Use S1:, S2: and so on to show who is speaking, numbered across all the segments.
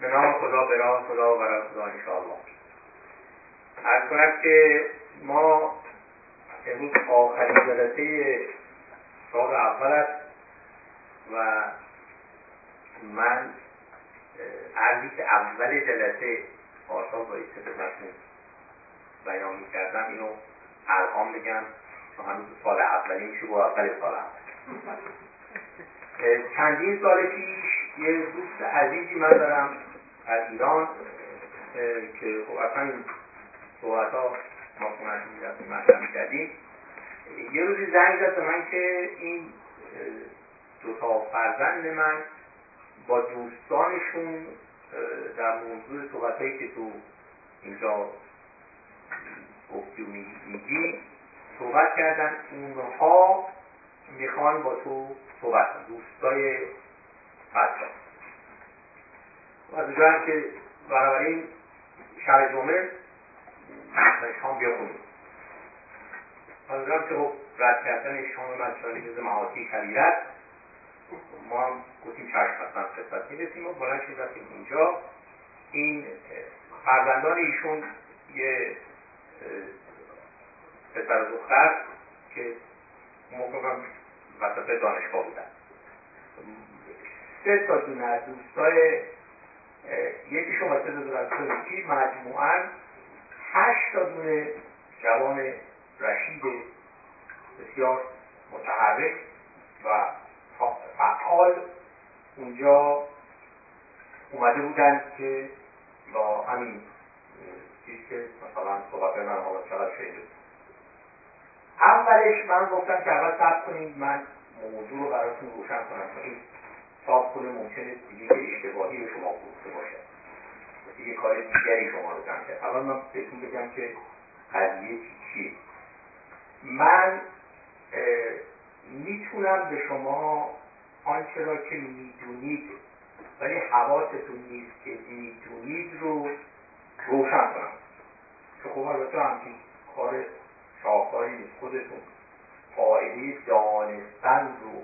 S1: به نام خدا برای خدا و برای خدا انشاءالله. از کنم که ما امروز آخرین جلسه سال اول است و من عرضی که اول جلسه پارسال با خدمتتون بیان می‌کردم اینو الان بگم چون هنوز سال اولی میشه با اول سال اول. چندین سال پیش یه دوست عزیزی من دارم از ایران که خب اصلا این صحبت ها ما خونش مطرح می‌کردیم یه روزی زنگ زد به من که این دو تا فرزند من با دوستانشون در موضوع صحبت هایی که تو اینجا گفتی و میگی صحبت کردن اونها می‌خوان با تو صحبت دوستای بچه و از اونجا که بنابراین شب جمعه شام بیا خونیم از اونجا که خب رد کردن شام مجانی جز محاطی کبیرت ما هم گفتیم چشم حتما خدمت می‌رسیم و بلند شد رفتیم اونجا این فرزندان ایشون یه پسر دختر که موقع وسط دانشگاه بودن. سه تا دونه دوستای یکیشون واسه دکترای مجموعا هشت تا دونه جوان رشید بسیار متحرک و فعال اونجا اومده بودن که با همین چیزی که مثلا صحبت من حالا چقدر شده اولش من گفتم که اول سب کنید من موضوع رو براتون روشن کنم. این صاف کنه ممکنه دیگه که اشتباهی به شما گفته باشه. دیگه کار دیگری شما رو کرد. اول من بهتون بگم که قضیه چی چیه. من می‌تونم به شما آنچه را که می‌دونید ولی حواستون نیست که می‌دونید رو روشن کنم. که خب البته همچین کار شاهکاری نیست. خودتون قاعده دانستن رو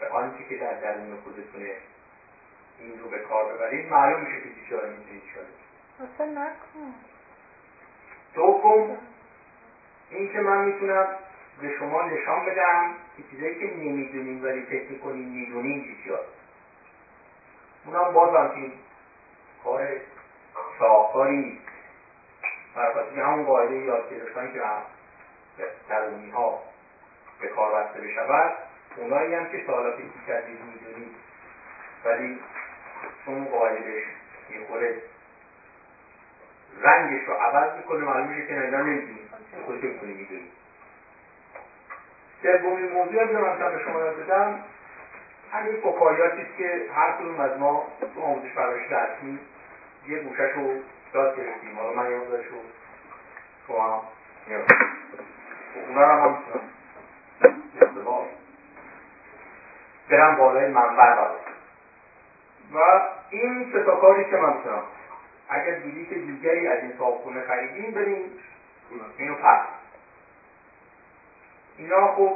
S1: به آنچه که در درون خودتونه این رو به کار ببرید معلوم میشه که چی می‌تونید
S2: شده. نکن.
S1: دوم این که من می‌تونم به شما نشان بدم که چیزایی که نمی‌دونیم ولی فکر می‌کنیم می‌دونیم چی اونم باز همچین کار شاهکاری نیست. برای همون قاعده یاد گرفتن که درونی ها به کار بسته بشود. اونایی هم که سالا فکر کردید می‌دونید ولی چون قاعده بهش می‌خوره رنگش رو عوض می‌کنه معلوم میشه که اینا نمی‌دونید خود فکر کنی می‌دونید سومین موضوعی که من به شما یاد بدم. همین فکایاتی که هر کدوم از ما تو آموزش پرورش رسمی یه گوشش رو یاد گرفتیم. حالا من یاد رو شما یاد اونا رو هم می‌تونم. برم بالای منبر برم و این ستا کاری که من می‌تونم اگر که دیگری از این صاحبخونه خریدیم بریم اینو پس. اینا خب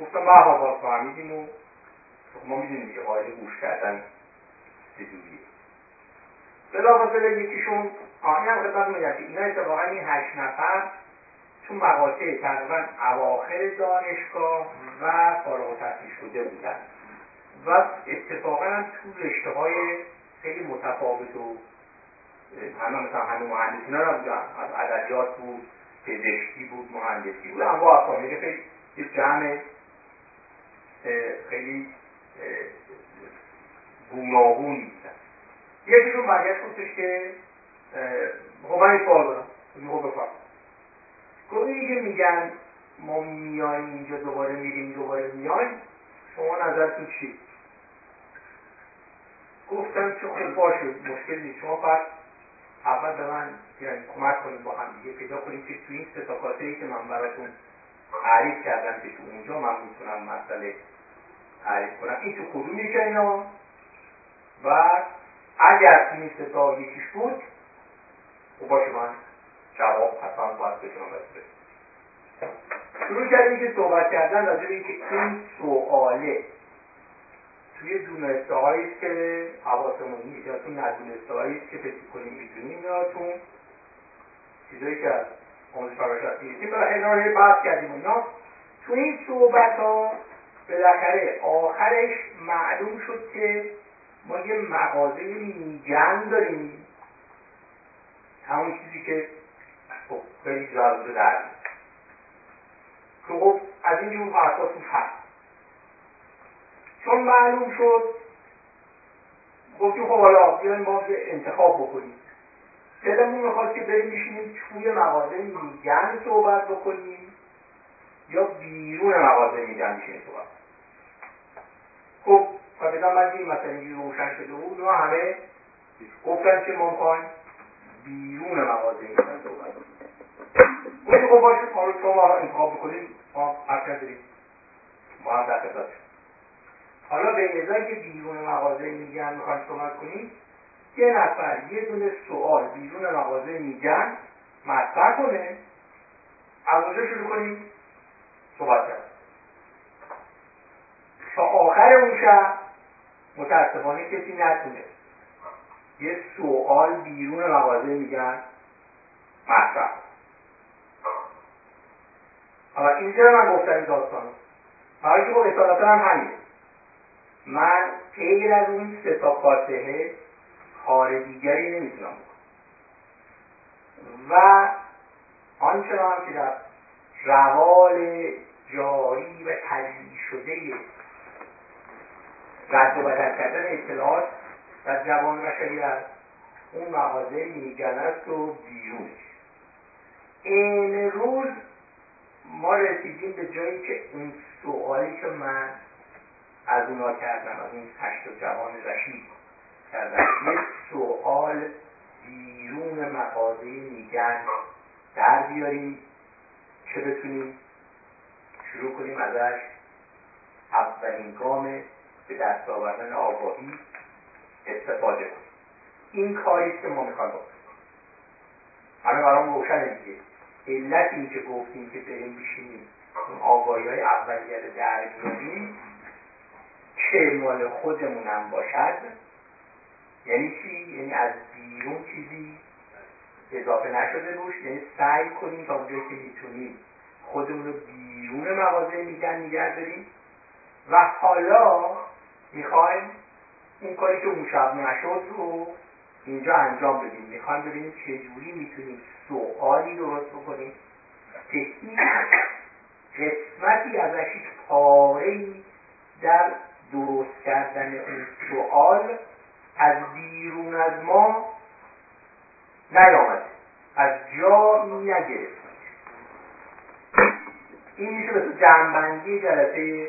S1: گفتم به حال فهمیدیم و خب ما می‌دونیم که قاعده گوش کردن چجوریه بلافاصله یکیشون آنی هم خدمت میگم که اینا اتفاقا این هشت نفر تو مقاطع تقریبا اواخر دانشگاه و فارغ التحصیل شده بودن. و اتفاقا تو رشته های خیلی متفاوت و همه مثلا همه مهندسی ها از ادبیات بود پزشکی بود مهندسی بود. هم با افامیل خیلی یه جمع خیلی گوناگونی بودن یکیشون برگشت گفتش که خب من این سوال دارم. خب بفرم میگن ما میایم اینجا دوباره میریم دوباره میایم شما نظرتون چی گفتم که خب باشه مشکل نیست. شما بعد اول به من یعنی کمک کنید با هم دیگه پیدا کنید که تو این ستا ای که من براتون تعریف کردم که تو اونجا من می‌تونم مسئله تعریف کنم. این تو کدوم میشه اینا؟ و اگر این ستا یکیش بود خب باشه من جواب حتما باید بتونم بده شروع کردیم که صحبت کردن راجع اینکه این سواله توی دونسته هایی که حواسمون نیست. یا تو ندونسته هایی که فکر کنیم می‌دونیم یا تو چیزایی که از آموزش پرورش هستیم برای اداره بحث کردیم اینا. تو این صحبت ها بالاخره آخرش معلوم شد که ما یه مغازه میگن داریم. همون چیزی که خب خیلی جالب در که خب از این جور حرفا تو هست. چون معلوم شد گفتیم خب حالا بیایم ما انتخاب بکنیم. دلمون می‌خواد که بریم میشینیم توی مغازه میگن صحبت بکنیم یا بیرون مغازه میگن میشینیم صحبت. خب طبیعتا من این مثلا اینجوری روشن شده بود و همه گفتن که ما می‌خوایم بیرون مغازه میگن صحبت گفتیم خب باشه شما انتخاب بکنیم ما حرف نداریم ما هم در حالا به ازای که بیرون مغازه میگن می‌خوایم صحبت کنیم یه نفر یه دونه سوال بیرون مغازه میگن مطرح کنه. از اونجا شروع کنیم. صحبت کرد تا آخر اون شب متاسفانه کسی نتونه یه سوال بیرون مغازه میگن مطرح حالا اینجا من گفتم این داستانو. برای که خب اصالتا هم همینه. من غیر از اون سه تا فاتحه کار دیگری نمی‌تونم بکنم. و آنچنان که در روال جاری و تجریح شده رد و بدل کردن اطلاعات در جوان بشری از اون مغازه میگن و بیرونش این روز ما رسیدیم به جایی که اون سوالی که من از اونا کردم از اون هشت جوان رشید کردم یک سوال بیرون مغازه میگن در بیاریم که بتونیم شروع کنیم ازش. اولین گام به دست آوردن آگاهی استفاده کنیم. این کاری که ما می‌خوایم بکنیم. همه برام روشنه دیگه. علت این که گفتیم که بریم بشینیم اون آگاهی های اولیه رو در بیاریم چه مال خودمونم باشد؟ یعنی چی؟ یعنی از بیرون چیزی اضافه نشده روش؟ یعنی سعی کنیم تا اونجایی که می‌تونیم خودمون رو بیرون مغازه میگن نگه داریم؟ و حالا می‌خوایم اون کاری که اون شب نشد رو اینجا انجام بدیم. می‌خوایم ببینیم چجوری می‌تونیم سوالی درست بکنیم که هیچ قسمتی ازش هیچ پاره در درست کردن اون سوال از بیرون از ما نیامده. از جا نگرفت این میشه مثل جنبندی جلسه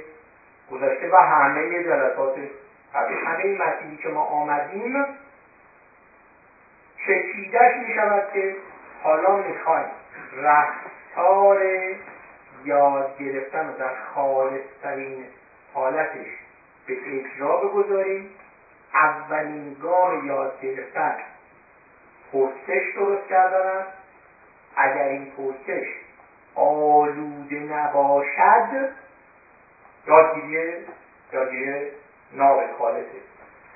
S1: گذشته و همه جلسات همه این مسیحی که ما آمدیم چکیدش می شود که حالا می‌خوایم رفتار یاد گرفتن و در خالصترین حالتش به اجرا بگذاریم. اولین گام یاد گرفتن پرسش درست کردن است. اگر این پرسش آلوده نباشد یادگیری یادگیری ناب خالصه.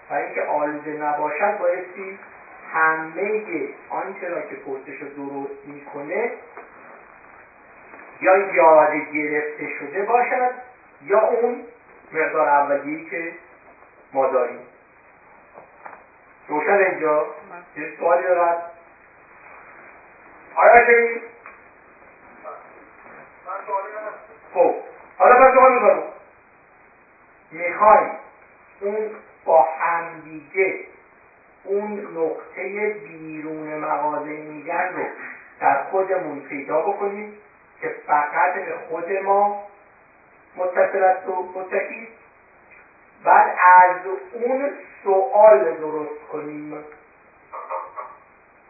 S1: و اینکه آلوده نباشد بایستی همه آنچه را که پرسش رو درست می‌کنه یا یاد گرفته شده باشد یا اون مقدار اولیه‌ای که ما داریم. روشن اینجا یه سوالی دارد. آیا شمی؟ خب حالا پس دوباره می‌کنم می‌خوایم اون با همدیگه اون نقطه بیرون مغازه میگن رو در خودمون پیدا بکنیم که فقط به خود ما متصل است و متکی بعد از اون سوال درست کنیم.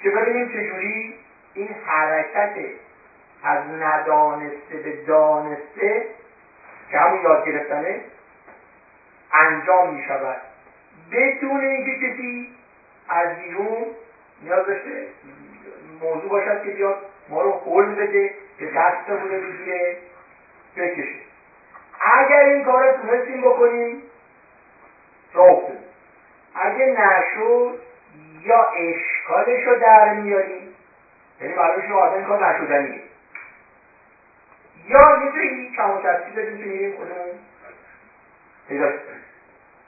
S1: که ببینیم چجوری این حرکت از ندانسته به دانسته که همون یاد گرفتنه انجام می شود. بدون اینکه کسی از بیرون نیاز داشته موضوع باشد که بیاد ما رو حل بده به دستمون رو بگیره بکشه. اگر این کار رو تونستیم بکنیم راه اگه نشد یا اشکالش رو در میاریم. یعنی معلومه که آدم کار نشدنیه. یا یه جایی کم و کسی داریم که میریم خودمون. پیدا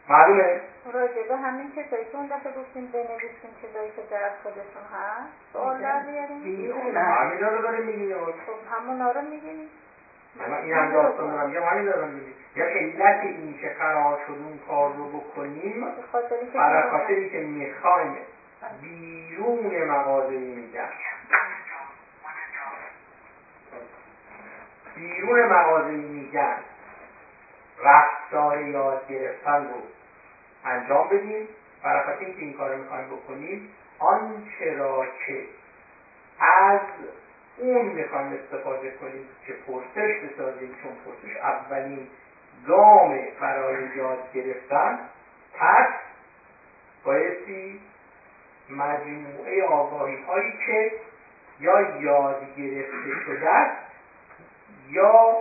S1: معلومه؟
S2: راجع به همین چیزایی که اون دفعه گفتیم بنویسیم چیزایی که در خودشون هست. سوال در بیاریم
S1: همین رو داریم میگیم
S2: خب همونا رو میگیم
S1: من این هم داستان دارم میگم همین دارم میگم یا علت این که قرار شد اون کار رو بکنیم برای خاطری که می‌خوایم بیرون مغازه میگم بیرون مغازه میگن رفتار یاد گرفتن رو انجام بدیم برای خاطر اینکه این کار رو می‌خوایم بکنیم آنچه را که از اون می‌خوایم استفاده کنیم که پرسش بسازیم چون پرسش اولین گام برای یاد گرفتن. پس بایستی مجموعه آگاهی هایی که یا یاد گرفته شده است یا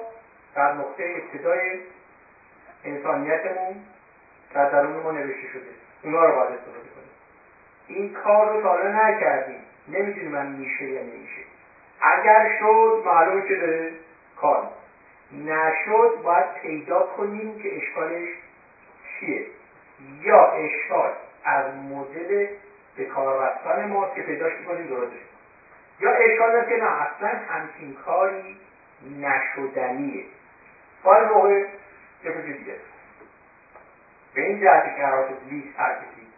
S1: در نقطه ابتدای انسانیتمون در درون ما نوشته شده. اونا رو باید استفاده کنیم. این کار رو تا نکردیم. نمی‌دونیم من میشه یا نمیشه. اگر شد معلومه که داره کار. نشد باید پیدا کنیم که اشکالش چیه. یا اشکال از مدل به کار رفتن ما که پیداش کنیم درستش. یا اشکال که نه اصلا همچین کاری نشدنیه. حال موقع یه دیگه. به این جهت که قرار شد لیست هر کسی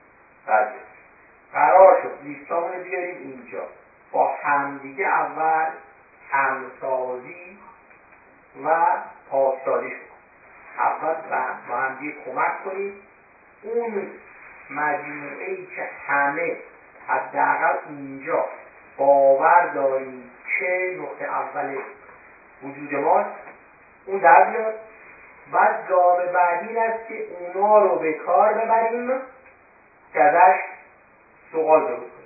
S1: قرار شد لیستامون بیاریم اینجا. با همدیگه اول همسازی و پاسداری شد. اول با همدیگه کمک کنیم. اون مجموعه ای که همه حداقل اینجا باور داریم که نقطه اول وجود ماست اون در بیاد. بعد گام بعدی این است که اونا رو به کار ببریم. که ازش سوال درست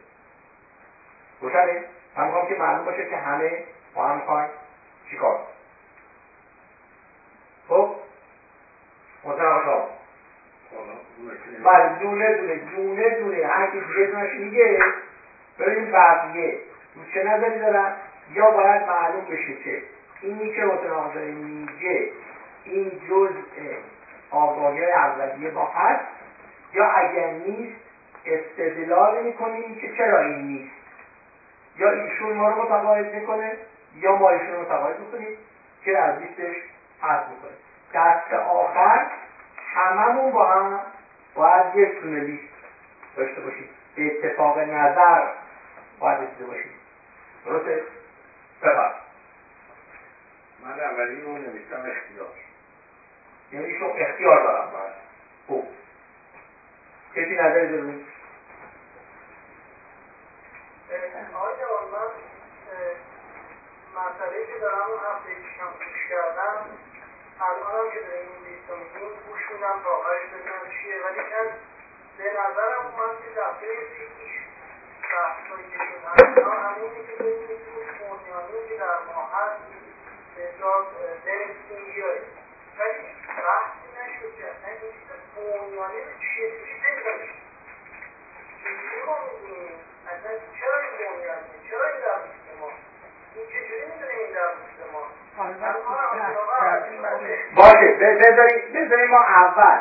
S1: روشنه من می‌خوام که معلوم باشه که همه با هم می‌خوایم چیکار خب؟ محسن آقا بله دونه دونه دونه دونه. هر کی دیگه دونش میگه ببینیم بقیه چه نظری دارن؟ یا باید معلوم بشه که اینی که داره میگه این جزء آگاهی اولیه با هست یا اگر نیست استدلال می‌کنیم که چرا این نیست؟ یا ایشون ما رو متقاعد می‌کنه یا ما ایشون رو متقاعد می‌کنیم که از لیستش حذف می‌کنه دست آخر هممون با هم باید یک تونه لیست داشته باشیم. به اتفاق نظر باید رسیده باشیم. درسته؟ بفرد
S3: من اولی رو نوشتم اختیار.
S1: یعنی شما اختیار دارم. باید خوب. کسی داریم
S4: جوان من مسئله که دارم اون هفته پیشم گوش کردم الانم که داریم این لیست میگیم گوش میدم تا آخرش ببینم چیه. ولی کن به نظرم اومد که دفعه پیش بحثایی که شد همین همینه که ببینید اون بنیانی که در ما هست به جا بنویسیم بیاریم ولی بحثی نشد که اصلا این چیز بنیانی رو چجوری پیدا میشه چجوری اصلا چرا این بنیانیه چرا این در لیست ما این چجوری می‌دونه این در لیست ما
S1: باشه بذاریم بذاریم ما اول.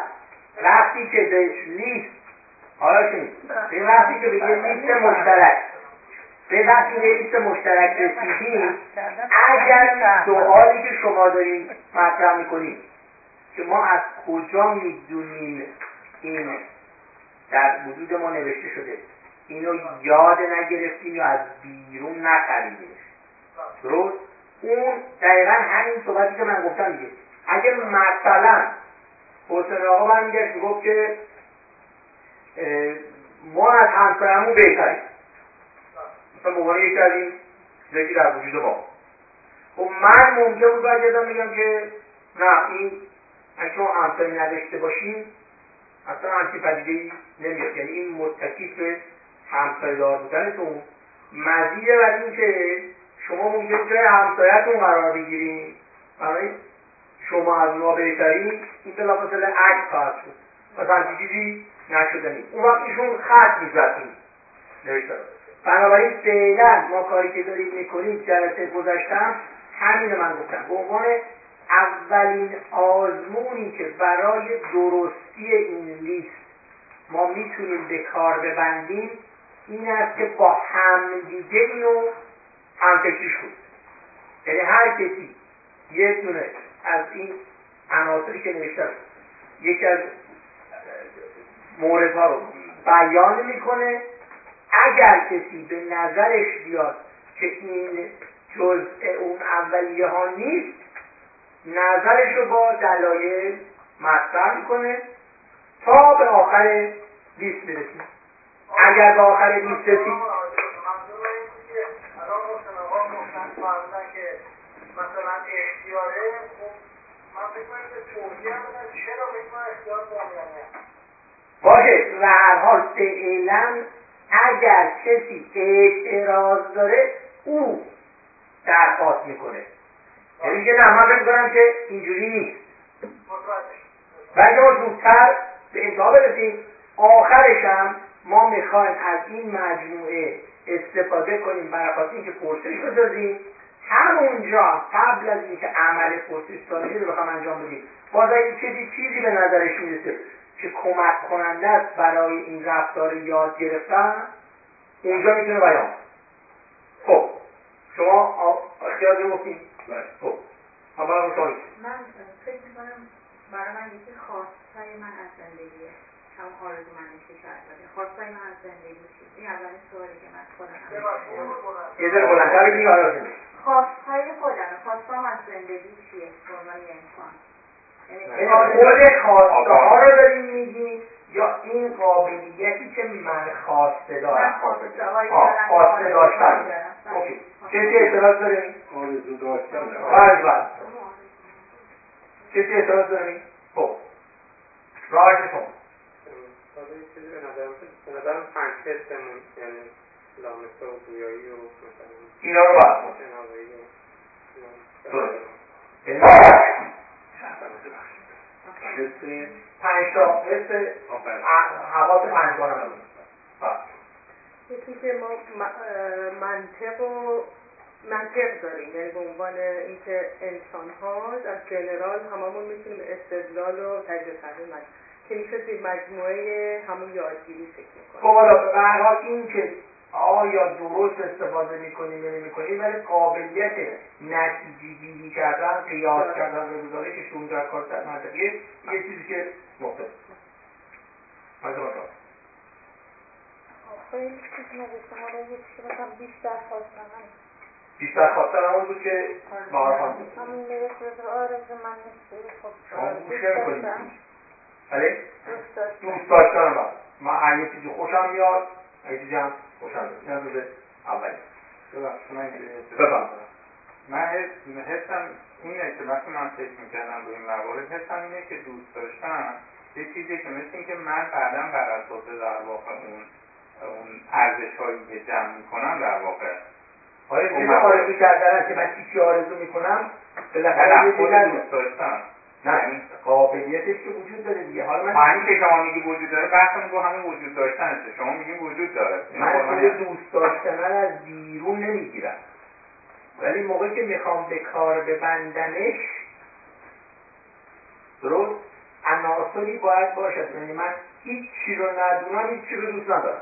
S1: وقتی که به لیست حالا شنید به وقتی که به یه لیست مشترک. به وقتی به لیست مشترک رسیدیم اگر سوالی که شما دارین مطرح می‌کنیم که ما از کجا می‌دونیم این در وجود ما نوشته شده اینو یاد نگرفتیم یا از بیرون نخریدیم؟ درست؟ اون دقیقا همین صحبتی که من گفتم دیگه. اگه مثلا حسین آقا برمیگشت می‌گفت که ما از همسایمون بهتریم. مثلا مباره یکی از این در وجود ما. خب من ممکن بود برگردم بگم که نه این اگه شما همسایه نداشته باشیم اصلا همچین پدیده نمیاد. یعنی این متکی به همسایه دار بودنتون مزیده بر این که شما ممکن جای همسایتون قرار بگیریم برای شما از ما بهترین این بلافاصله عکس خواهد شد. مثلا چیزی نشدنی اون وقت ایشون خط می‌زد این نوشته بنابراین فعلا ما کاری که داریم می‌کنیم جلسه گذاشتم همین من گفتم. به عنوان اولین آزمونی که برای درستی این لیست ما می‌تونیم به کار ببندیم این است که با همدیگه اینو همفکریش کنیم یعنی هر کسی یه دونه از این عناصری که نوشته یکی از موردها رو بیان می‌کنه. اگر کسی به نظرش بیاد که این جزء اون اولیه ها نیست نظرش رو با دلایل مطرح می‌کنه تا به آخر لیست می‌رسیم اگر به آخر لیست رسید
S4: که مثلا خب من فکر کنم که توضیح بدن چرا فکر کنم اختیار مومیانه
S1: باشه. و هر حال فعلا اگر کسی اعتراض داره او درخواست می‌کنه. یعنی میگه نه من فکر که اینجوری نیست. و ما زودتر به انتها برسیم. آخرش هم ما می‌خوایم از این مجموعه استفاده کنیم برای اینکه پرسش بسازیم. همونجا قبل از اینکه عمل سازی رو بخوام انجام بدیم باز اگه کسی چیزی به نظرش می‌رسه که کمک کننده است برای این رفتار یاد گرفتن؟ اونجا می‌تونه بیان. خب شما اختیار رو گفتیم
S3: بله.
S1: خب. اما
S5: من فکر می‌کنم برای من یکی خواستای من از زندگیه. همون آرزو منشی که داره خواستای من از زندگی چی این اولین سوالی که من خودم
S1: یه ذره بلندتر بگی آره
S5: خواستهای خودم خواستام از زندگی چیه؟ به عنوان یه انسان.
S1: یعنی خود خواسته ها رو داریم میگیم یا این قابلیتی که من خواسته دارم؟
S5: خواسته
S1: خواسته داشتن. اوکی. کسی اعتراض داره
S3: آرزو داشتن.
S1: بله بله. کسی اعتراض داره خب. راحت شما.
S6: به نظرم به نظرم پنج حسمون یعنی لامسه و گویایی و مثلا
S1: اینا رو باید
S6: شنوایی
S1: و
S3: حس
S1: پنج تا حس حواس پنجگانه رو
S7: یکی که ما منطق و منطق داریم یعنی به عنوان اینکه انسان ها در جنرال هممون می‌تونیم استدلال و تجربه کردن که میشه مجموعه همون یادگیری فکر می‌کنیم
S1: خب حالا به این که آیا درست استفاده می‌کنیم یا نمی‌کنیم ولی قابلیت نتیجه گیری کردن قیاس کردن رو داره که شون در کار منطقیه یه چیزی که مختلف مجموعه
S2: آخه چیز نوشته مالا یکی که مثلا بیشتر خواستن
S1: بیشتر خواستن همون بود که بهار خان بود
S2: همون نوشته آرزو من نیست خب
S1: شما گوش نمی‌کنید بله؟
S2: دوست داشتن
S1: دوست داشتن من من اگه چیزی خوشم میاد. اگه چیزی هم میاد این از روز اولی بفهم.
S8: من حسم اینه که وقتی من فکر می‌کردم روی این موارد حسم اینه که دوست داشتن یه چیزی که مثل این که من بعدا بر اساس در واقع اون اون ارزش هایی که جمع می‌کنم در واقع.
S1: آره چیز آرزو کردن که من چی آرزو می‌کنم؟
S8: بالاخره یه دوست داشتم
S1: نه یعنی قابلیتش که وجود داره دیگه. حالا من
S8: معنی که شما میگی وجود داره بحثمون رو همون وجود داشتنه شما میگین وجود داره.
S1: من خود دوست داشتن از بیرون نمی‌گیرم. ولی موقعی که می‌خوام به کار ببندمش درست؟ عناصری باید باشد. یعنی من هیچ چی رو ندونم هیچ چی رو دوست ندارم.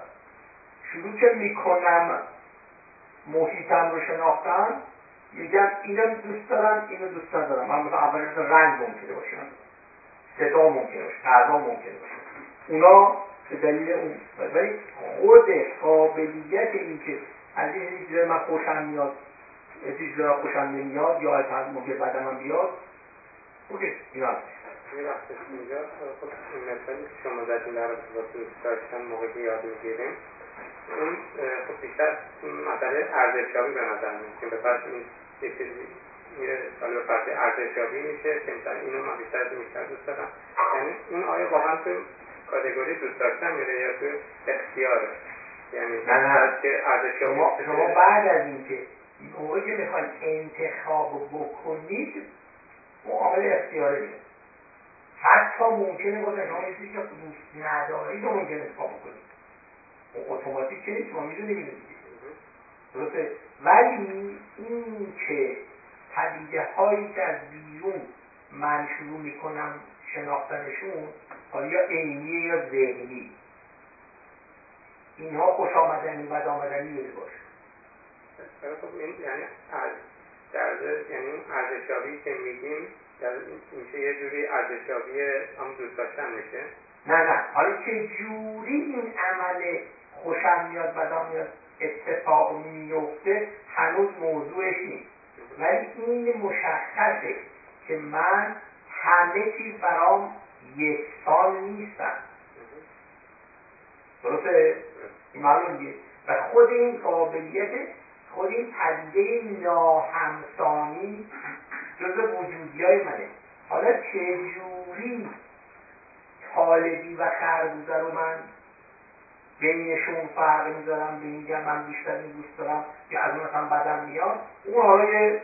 S1: شروع که می‌کنم محیطم رو شناختم میگم اینو دوست دارم اینو دوست ندارم من مثلا اولی مثلا رنگ ممکنه باشه. صدا ممکنه باشه غذا ممکنه باشه. اونا به دلیل اون. ولی خود قابلیت این که از این چیزی من خوشم میاد یه چیزی خوشم نمیاد یا از ممکن بعد من بیاد اوکی اینا هست.
S6: یه وقتش اینجا. خب این مثالی که شما زدین در دوست داشتن موقعی که یاد می‌گیریم. اون خب بیشتر مسئله ارزشیابی به نظر میاد که به این چیزی میره به فرض ارزشیابی میشه که مثلا اینو من بیشتر از بیشتر دوست دارم. یعنی اون آیا واقعا تو کاتگوری دوست داشتن میره یا تو اختیاره. یعنی
S1: نه
S6: که ارزشیابی
S1: شما, شما بعد از اینکه موقعی که می‌خواید انتخاب بکنید معامل اختیاره میاد حتی ممکنه باز شما که دوست نداری رو ممکنه اتفاق کنید اتوماتیک که نیست ما می‌دونیم اینو دیگه درسته؟ ولی این که پدیده هایی که از بیرون من شروع می‌کنم شناختنشون حالا یا عینیه یا ذهنی. اینها خوش آمدنی بد آمدنی بده باشه.
S6: خب یعنی در یعنی اون ارزشیابی که میگیم میشه یه جوری ارزشیابی هم دوست داشتن میشه
S1: نه نه. حالا چه جوری این عمل خوشم میاد بدم میاد؟ اتفاق میفته هنوز موضوعش نیست. ولی این مشخصه که من همه چیز برام یکسان نیستم. درسته؟ معلوم و خود این قابلیت خود این پدیده ناهمسانی جز وجودی های منه. حالا چجوری طالبی و خربوزه رو من بینشون فرق می‌ذارم به میگم من بیشتر این دوست دارم یا از اون مثلا بدم میاد اون حالا یه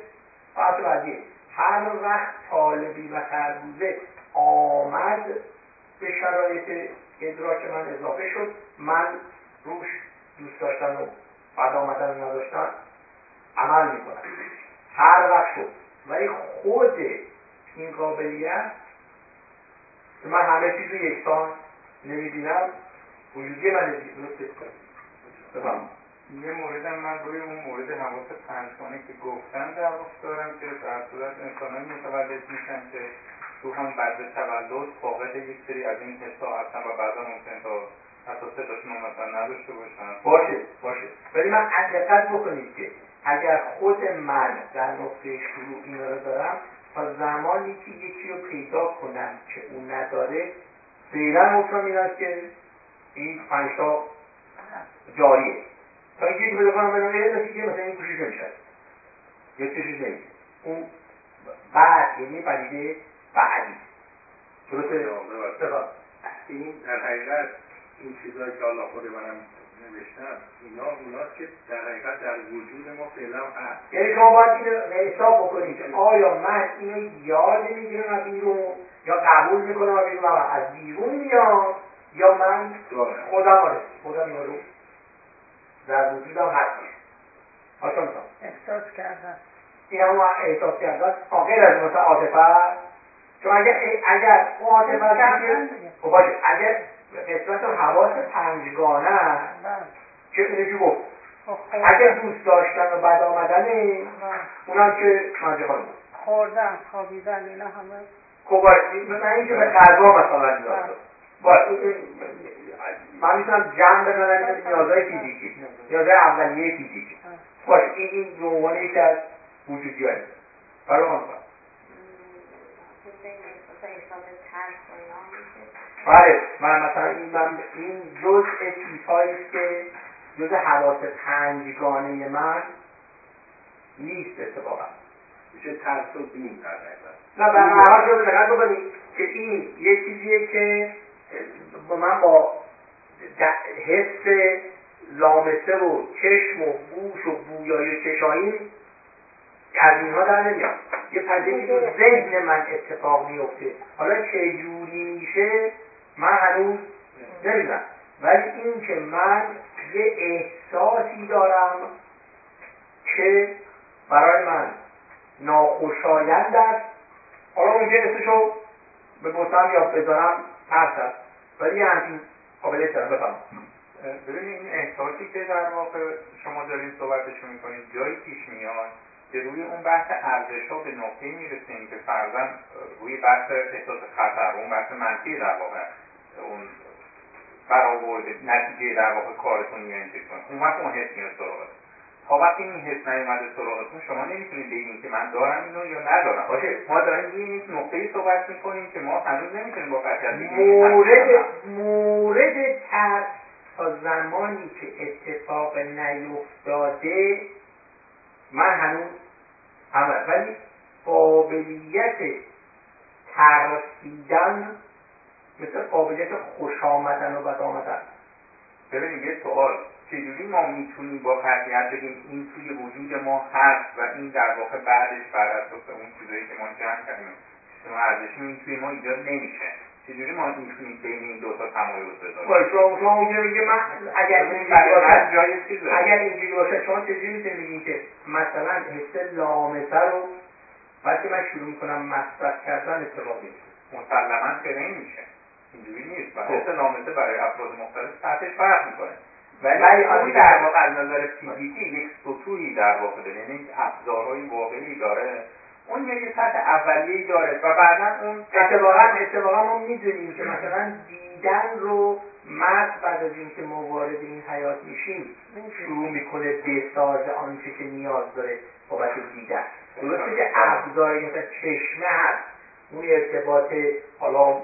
S1: بحث بعدیه هر وقت طالبی و خربوزه آمد به شرایط ادراک من اضافه شد من روش دوست داشتن و بد آمدن نداشتن عمل می‌کنم. هر وقت شد. ولی خود این قابلیت که من همه چیز رو یکسان نمی‌بینم. وجودی من درسته بفهم
S8: یه موردم من روی اون مورد حواس پنجگانه که گفتن در دارم که در صورت انسانهایی متولد میشن که تو هم بعد تولد فاقد یک سری از این حسا هستن و بعدا ممکن تا حتی سه تاشون مثلا نداشته باشن
S1: باشه باشه ولی من دقت بکنید که اگر خود من در نقطه شروع اینا رو دارم تا زمانی که یکی رو پیدا کنم که اون نداره فعلا حکم این است که این پنجتا جاریه. تا اینکه یکی پیدا کنم بدم یه نتیجه مثلا این گوشش نمیشه. یا چشش نمیشه. اون بعد یعنی پدیده بعدی. درسته؟
S3: این در حقیقت این چیزهایی که الله خود منم نوشتم اینا اوناست که در حقیقت در وجود ما فعلا هست.
S1: یعنی شما باید اینو حساب بکنید که آیا من اینو یاد می‌گیرم از بیرون یا قبول می‌کنم از بیرون از بیرون میاد یا من خودم آره خودم اینا رو در وجودم هست حالا مثلا
S7: احساس کردن
S1: این هم احساس کردن غیر از مثلا عاطفه چون اگر اگر اون عاطفه خب باشه. اگر قسمت حواس پنجگانه
S7: بله.
S1: که اینو که گفت؟
S7: خب،
S1: اگر دوست داشتن و بد آمدنه بله. اونم که مرجع خانم
S7: خوردن خوابیدن اینا همه.
S1: خب مثلا اینکه به غذا مثلا نیاز من می‌تونم جمع این نیازهای فیزیکی نیازهای اولیه فیزیکی. باشه این این به عنوان یکی از وجودی های برای خانم بله من مثلا این من این جزء چیزهایی که جزء حواس پنجگانه من نیست اتفاقا.
S3: میشه ترس و بین در
S1: نه به هر حال بکنید که این یه چیزیه که من با حس لامسه و چشم و گوش و بویایی و چشاییم از اینها در نمیاد. یه پدیده تو ذهن من اتفاق میفته حالا چه جوری میشه من هنوز نمی‌دونم. ولی این که من یه احساسی دارم که برای من ناخوشایند است. حالا ممکن اسمشو به بوتم یا بزنم ترس ولی یه همچین قابلیت دارم بفهم
S8: ببینید این احساسی که در واقع شما دارین صحبتش می‌کنید جایی پیش میاد که روی اون بحث ارزش ها به نقطه می‌رسیم که فرزن روی بحث احساس خطر اون بحث منفی در واقع اون برآورد نتیجه در واقع کارتون کنید اون وقت اون حس میاد تا وقتی این حس نیومده سراغتون شما نمی‌تونید بگین که من دارم اینو یا ندارم. باشه ما داریم روی یک نقطه صحبت می‌کنیم که ما هنوز نمی‌تونیم با قطعیت
S1: مورد مورد ترس تا زمانی که اتفاق نیفتاده من هنوز هم ولی قابلیت ترسیدن مثل قابلیت خوش آمدن و بد آمدن.
S8: ببینید یه سوال. چجوری ما می‌تونیم با قطعیت بگیم این توی وجود ما هست و این در واقع بعدش بر اساس اون چیزایی که ما جمع کردیم شما ارزشی توی ما ایجاد نمیشه. چجوری ما می‌تونیم بین این دو تا تمایز بذاریم.
S1: شما شما ممکنه بگه من اگر اینجوری باشه اگر اینجوری باشه شما چجوری می‌تونید که مثلا حس لامسه رو وقتی من شروع می‌کنم مصرف کردن اتفاق میفته
S8: مسلما که نمیشه. اینجوری نیست. و حس لامسه برای افراد مختلف تحتش فرق می‌کنه. ولی اون در واقع از نظر فیزیکی یک سطوحی در واقع داره یعنی ابزارهای واقعی داره. اون یه سطح اولیه‌ای داره و بعدا اون
S1: اتفاقا اتفاقا ما می‌دونیم که مثلا دیدن رو مرد بعد از اینکه ما وارد این حیات میشیم شروع می‌کنه بساز آنچه که نیاز داره بابت دیدن. درسته که ابزاری مثلا چشمه هست اون ارتباط حالا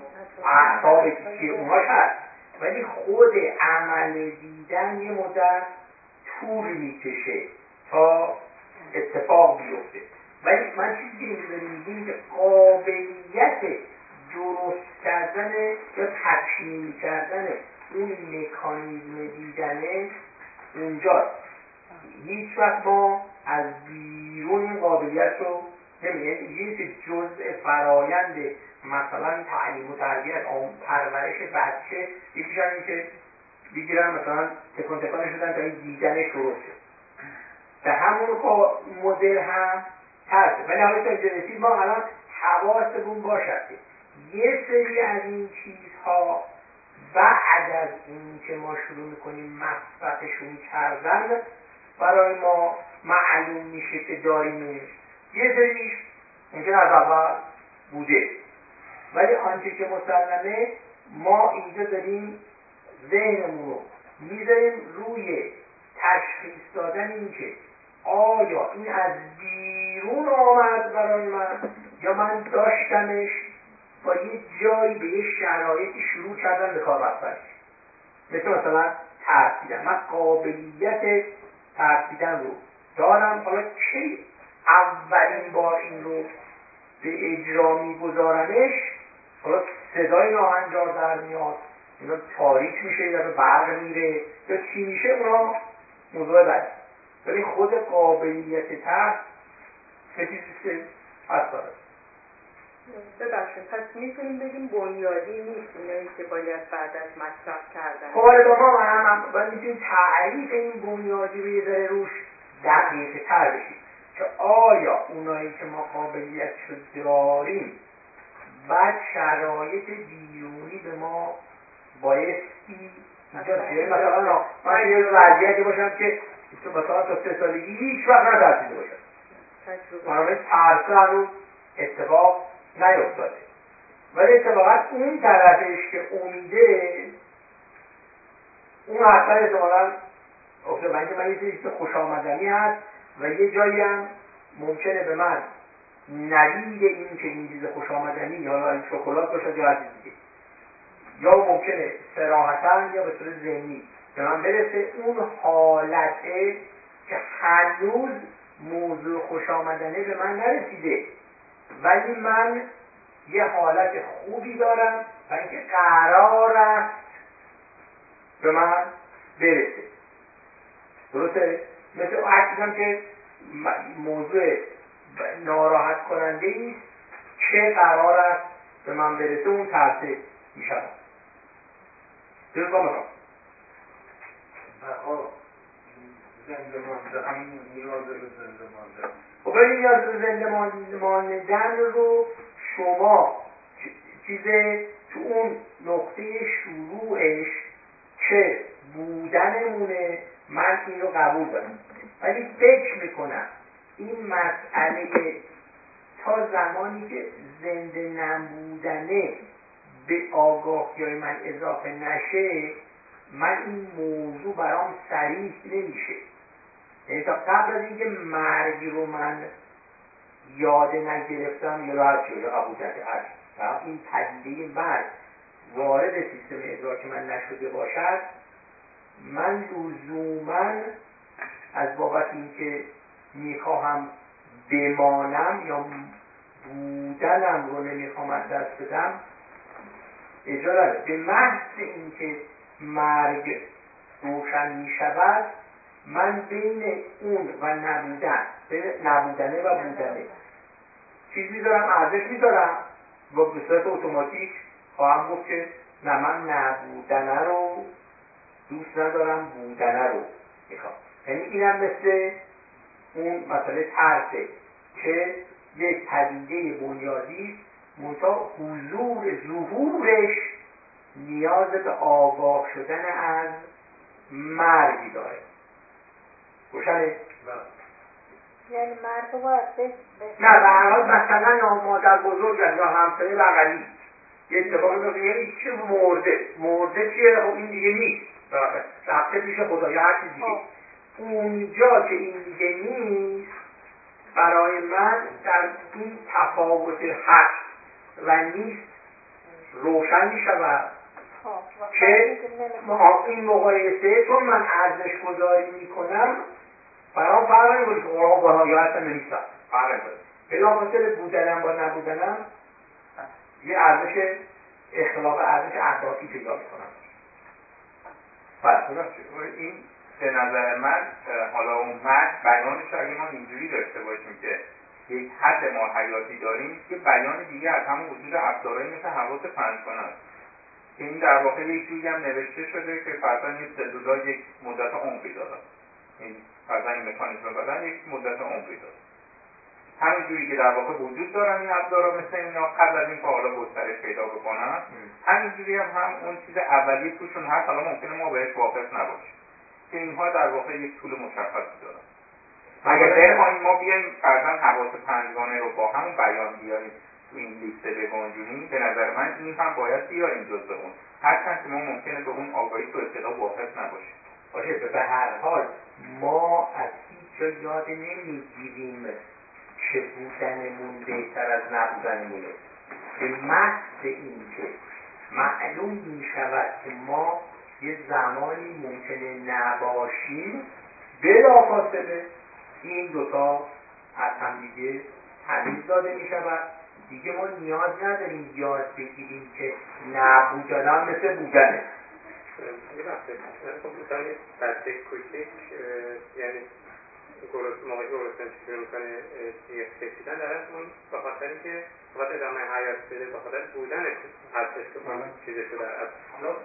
S1: اعصاب چیه اونهاش هست. ولی خود عمل دیدن یه مدت طول می‌کشه تا اتفاق بیفته. ولی من چیزی که میگیم که قابلیت درست کردن یا تکمیل کردن اون مکانیزم دیدنه اونجاست. هیچ وقت ما از بیرون قابلیت رو یه که جزء فرایند مثلا تعلیم و تربیت پرورش بچه یکیش هم که بگیرن مثلا تکان تکانش شدن تا این دیدنش درسته به همون مدل هم هست ولی حالا تا رسید ما الان حواسمون باشد که یه سری از این چیزها بعد از این که ما شروع می‌کنیم مصرفشون کردن برای ما معلوم میشه که داریمش یه سریش ممکن از اول بوده. ولی آنچه که مسلمه ما اینجا داریم ذهنمون رو می‌ذاریم روی تشخیص دادن این که آیا این از بیرون آمد برای من یا من داشتمش با یه جایی به یه شرایطی شروع کردم به کار بستنش. مثل مثلا ترسیدن من قابلیت ترسیدن رو دارم. حالا کی اولین بار این رو به اجرا میگذارمش حالا صدای ناهنجار در میاد اینا تاریک میشه یا برق میره یا چی میشه اونا موضوع بعد. ولی خود قابلیت تر چه چیزی هست داره.
S7: ببخشید پس می‌تونیم بگیم بنیادی نیست اینایی که باید بعد از مصرف کردن.
S1: خب ما هم باید می‌تونیم تعریف این بنیادی رو یه ذره روش دقیقه تر بشیم که آیا اونایی که ما قابلیت رو داریم بعد شرایط بیرونی به ما بایستی مثلا من یه وضعیتی باشم که تو مثلا تا سه سالگی هیچ وقت نترسیده باشم. بنابراین ترسه هنوز اتفاق نیفتاده. ولی اتفاقا اون طرفش که امیده اون حتما اتفاقا افتاده اینکه من یه چیزی خوش آمدنی هست. و یه جایی هم ممکنه به من نوید این که این چیز خوش آمدنی حالا این شکلات باشد یا چیز دیگه. یا ممکنه سراحتا یا به صورت ذهنی به من برسه اون حالته که هنوز موضوع خوش آمدنه به من نرسیده. ولی من یه حالت خوبی دارم و اینکه قرار است به من برسه. درسته؟ مثل عکسم که موضوع ناراحت کننده است که قرار است به من برسه اون ترسه می شود درست با مثلا
S3: زنده مانده همین نیاز به زنده مانده
S1: خب نیاز به زنده ماندن رو شما چیز تو اون نقطه شروعش که بودنمونه من این رو قبول دارم. ولی فکر می‌کنم این مسئله تا زمانی که زنده نبودنه به آگاهی من اضافه نشه من این موضوع برام سریح نمیشه. یعنی تا قبل از اینکه مرگ رو من یاد نگرفتم یا هرچی یا قبول این پدیده مرگ وارد سیستم ادراک من نشده باشد من لزوما از بابت اینکه می‌خواهم بمانم یا بودنم رو نمی‌خوام از دست بدم اجازه به محض اینکه مرگ روشن می‌شود من بین اون و نبودن بین نبودنه و بودنه. چیز می‌ذارم ارزش می‌ذارم. و به صورت اتوماتیک خواهم گفت که نه من نبودنه رو دوست ندارم بودنه رو می‌خوام یعنی اینم مثل اون مسئله ترسه که یک پدیده بنیادی منتها حضور ظهورش نیاز به آگاه شدن از مرگی داره. روشنه؟
S2: یعنی مرگ باید
S1: نه به هر حال مثلا یا مادر بزرگم یا همسایه بغلی. یه اتفاقی میفته یعنی چه مرده. مرده چیه؟ خب این دیگه نیست. رفته پیش خدا. یا هر چیز دیگه خب. اونجا که این دیگه نیست برای من در این تفاوت هست و نیست روشن می شود خب، که این مقایسه چون من ارزش گذاری می کنم برام فرق نمی‌کنه. که قرآن با یا هستن نیستن فرق بلافاصله بودنم با نبودنم یه ارزش اختلاف ارزش اهدافی پیدا
S8: بله این به نظر من حالا اون مرد بیانش اگه ما اینجوری داشته باشیم که یک حد ما حیاتی داریم که بیان دیگه از همون وجود افزارهایی مثل حواس پنجگانه است که این در واقع یک جوری هم نوشته شده که فرضاً یک سلولا یک مدت عمری داره این این مکانیزم بدن یک مدت عمری داره همین جوری که در واقع وجود دارن این ابزارا مثل اینا قبل از اینکه حالا گسترش پیدا بکنن همین جوری هم هم اون چیز اولیه توشون هست حالا ممکنه ما بهش واقف نباشیم. که اینها در واقع یک طول مشخصی دارن. اگر بخوایم ما بیایم فرضاً حواس پنجگانه رو با همون بیان بیاریم تو این لیسته بگنجونیم به نظر من این هم باید بیاریم جزء اون. هرچند که ما ممکنه به اون آگاهی تو اطلاع واقف نباشیم.
S1: باشه به هر حال ما از هیچ جا یاد نمی‌گیریم که بودنمون بهتر از نبودنمونه به محض اینکه معلوم می شود که ما یه زمانی ممکنه نباشیم بلافاصله این دوتا از همدیگه تمیز داده می شود دیگه ما نیاز نداریم یاد بگیریم که نبودن مثل بودنه.
S6: یه خب مثلا یه بچه کوچیک یعنی گرس موقعی گرسنه شروع می‌کنه جیغ کشیدن در اون به خاطر اینکه بخاطر ادامه حیات بده به خاطر بودنش هستش که اون چیزش رو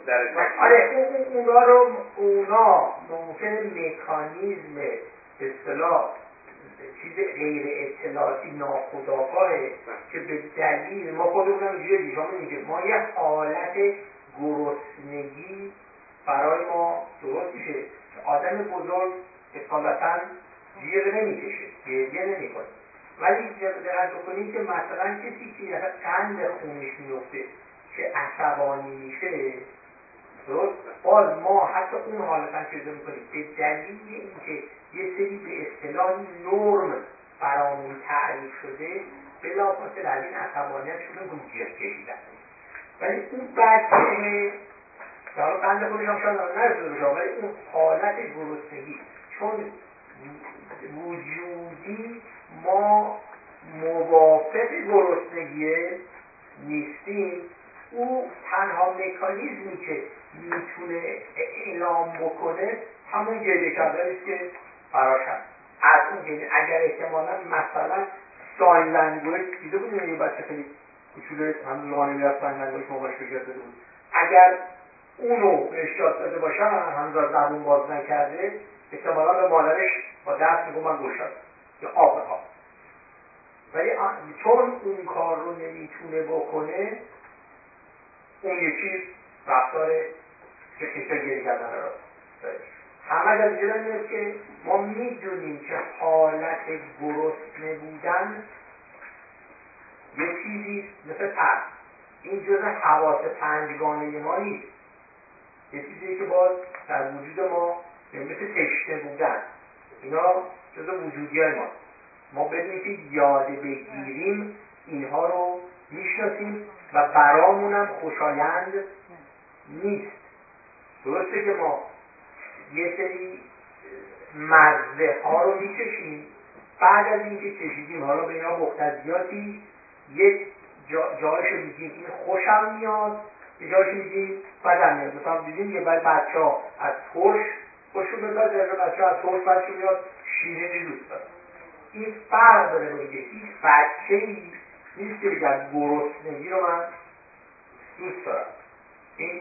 S6: در در
S1: آره اونا رو اونا ممکنه مکانیزم به اصطلاح چیز غیر اطلاعاتی ناخداگاهه که به دلیل ما خودمون هم اینجوری شما میگه ما یه حالت گرسنگی برای ما درست میشه. آدم بزرگ اصالتا جیغ نمی‌کشه گریه نمی‌کنه. ولی دقت بکنید که مثلا کسی که قند خونش میفته که عصبانی میشه درست؟ باز ما حتی اون حالت هم پیدا می‌کنیم. به دلیل اینکه یه سری به اصطلاح نرم برامون تعریف شده بلافاصله از این عصبانیت شروع می‌کنیم جیغ کشیدن. ولی اون بچه حالا قند خودش هم شاید نرسیده بشه ولی اون حالت گرسنگی چون وجودی ما موافق گرسنگی نیستیم. او تنها مکانیزمی که می‌تونه اعلام بکنه همون گریه کردن است که براش هست. از اون گریه اگر احتمالا مثلا sign language دیده بودیم یه بچه خیلی کوچولو هنوز راه نمی‌رفت sign language مامانش بود. اگر اونو بهش یاد داده باشن هنوز از زبون باز نکرده احتمالا به مادرش دست میگو من گوشم یا آب بخوام ولی چون اون کار رو نمی‌تونه بکنه اون یکی رفتار که کشتر گیری کردن رو همه از اینجا که ما می‌دونیم که حالت گرسنه بودن یه چیزی مثل ترس. این جز حواس پنجگانه ما نیست. یه چیزی که باز در وجود ما مثل تشنه بودن. اینا جز وجودی های ما. ما بدونیم که یاد بگیریم اینها رو می‌شناسیم و برامونم خوشایند نیست. درسته که ما یه سری مزه ها رو می‌کشیم بعد از اینکه کشیدیم حالا به اینا مقتضیاتی یک جا جایشو میگیم این خوشم میاد یه جایشو میگیم بدم میاد. مثلا دیدیم یه بعد بچه ها از ترش خوشون میاد در بچه از ترش بچه میاد شیرینی دوست داره. این فرق داره با اینکه هیچ بچه ای نیست که بگم گرسنگی رو من دوست دارم. این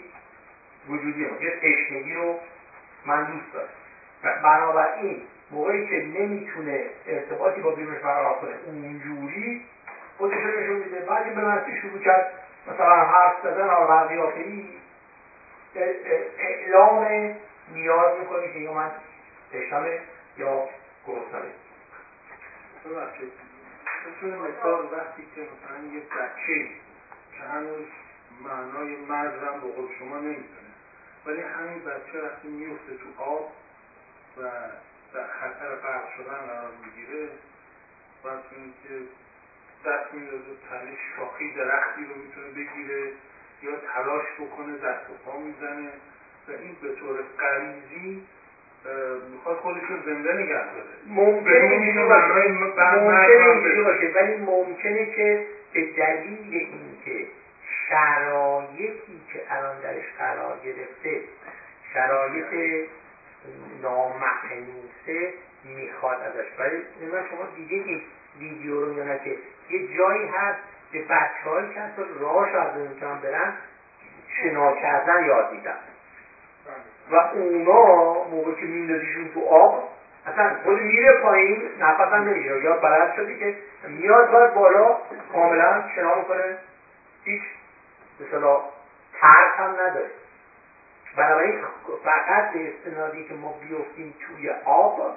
S1: وجودی ما. یه تشنگی رو من دوست دارم. بنابراین موقعی که نمی‌تونه ارتباطی با بیرونش برقرار کنه اونجوری خودش رو نشون میده. بعد که به منسی شروع کرد مثلا حرف زدن بر ای اعلام نیاز می‌کنه که یا من تشنمه یا
S3: ببخشید. مثل مثال وقتی که مثلا یه بچه که هنوز معنای مرزم به قول شما نمی‌دونه ولی همین بچه وقتی میفته تو آب و در خطر غرق شدن قرار می‌گیره باید که دست میندازه تنه شاخی درختی رو می‌تونه بگیره یا تلاش بکنه دست و پا می‌زنه. و این به طور غریزی می‌خواد خودش رو زنده نگه داره.
S1: ممکنه اینجوری باشه. ممکنه اینجوری باشه. ولی ممکنه که به دلیل اینکه شرایطی که الان درش قرار گرفته شرایط نامعنوسه می‌خواد ازش. ولی من شما دیدید این ویدیو رو یا نه که یه جایی هست که بچه هایی که راهش از نمی‌تونن برن شنا کردن یاد میدن. و اونا موقع که میندازیشون تو آب اصلا خود میره پایین نفس هم نمیشه یا بلد شده که میاد باید بالا کاملا شنا می‌کنه. هیچ مثلا ترس هم نداره. بنابراین فقط به استنادی که ما بیفتیم توی آب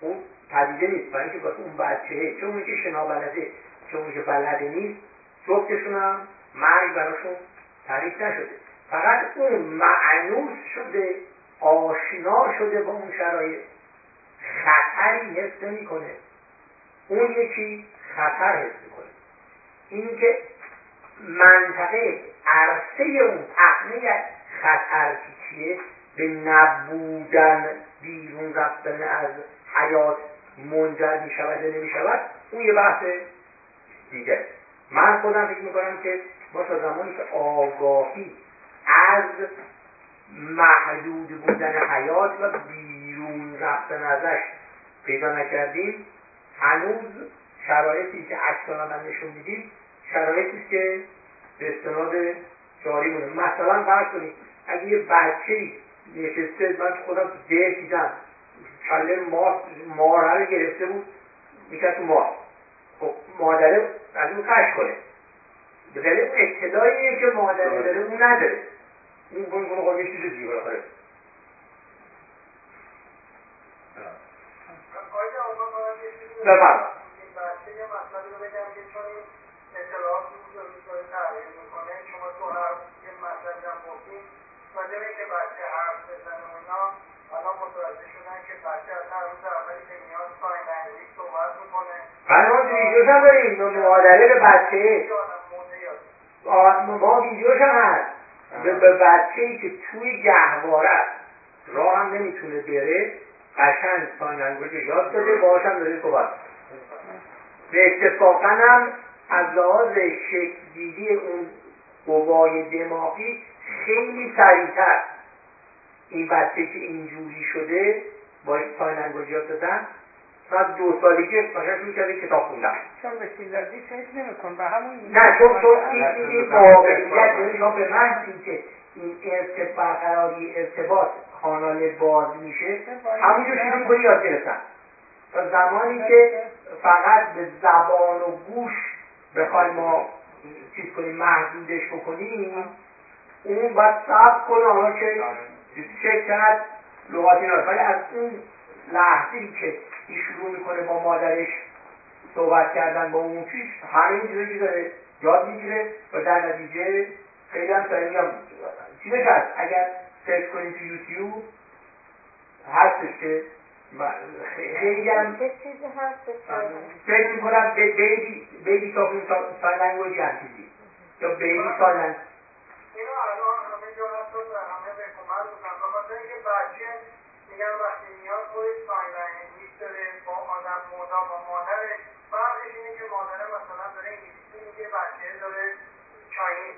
S1: اون پدیده نیست. برای اینکه اون بچه چه اونی که شنا بلده چه اونی که بلده نیست جفتشون هم مرگ براشون تعریف نشده. فقط اون معنوس شده آشنا شده با اون شرایط. خطری حس نمی‌کنه. اون یکی خطر حس می‌کنه. اینی که منطقه عرصه اون پهنه خطر چیه؟ به نبودن بیرون رفتن از حیات منجر می شود یا نمی اون یه بحث دیگه. من خودم فکر می‌کنم که ما تا زمانی که آگاهی از محدود بودن حیات و بیرون رفتن ازش پیدا نکردیم. هنوز شرایطی که عکس من نشون میدیم شرایطی که به استناد جاری مونه مثلا فرض کنید اگه یه بچه نشسته من خودم تو ده دیدم کله مار ماره رو گرفته بود می‌کرد تو مار. خب مادره از اون قش کنه. به دلیل اون اطلاعیه که مادره داره اون نداره. کنه خب یه چیز دیگه بالاخره بفرمایید
S4: بگم که این بچه حرف بزنه متوجه شدن که بچه از هر روز اولی که میاد ساین لنگویج صحبت می‌کنه
S1: بله ما ویدیوش هم داریم. مادره به بچه. ما ویدیوش هم هست. به بچه ای که توی گهواره است. راه هم نمی‌تونه بره. قشنگ sign language یاد داده باهاش هم داره صحبت به اتفاقا هم از لحاظ شکلگیری اون قوای دماغی خیلی سریعتر. این بچه که اینجوری شده با sign language یاد دادن. از دو سالگی مثلا شروع کتاب خوندن.
S9: چون به فیلادی فکر نمیکن به همون
S1: نه چون چون این این واقعیت یعنی شما به محض اینکه این ارتباط برقراری ارتباط کانال باز میشه همونجا شروع می‌کنی یاد گرفتن. تا زمانی که فقط به زبان و گوش بخوایم ما چیز کنیم محدودش بکنیم اون باید صبر کنه حالا که چک کرد لغاتی ولی از اون لحظه که این شروع می‌کنه با مادرش صحبت کردن با اون پیش همه چیزایی که داره یاد می‌گیره و در نتیجه خیلی هم سریع میگم چیزش هست اگر search کنیم تو یوتیوب هستش که خیلی هم
S2: چیزی هست
S1: فکر می‌کنم baby baby talking sign language ی هم چیزی. یا baby sign
S4: اینو الان همه جا در همه recommend بودن به خاطر اینکه بچه میگن وقتی میاد خودش sign language آدم مودا با مادره. فرقش اینه که مادره مثلا داره انگلیسی میگه بچه داره چاینیز.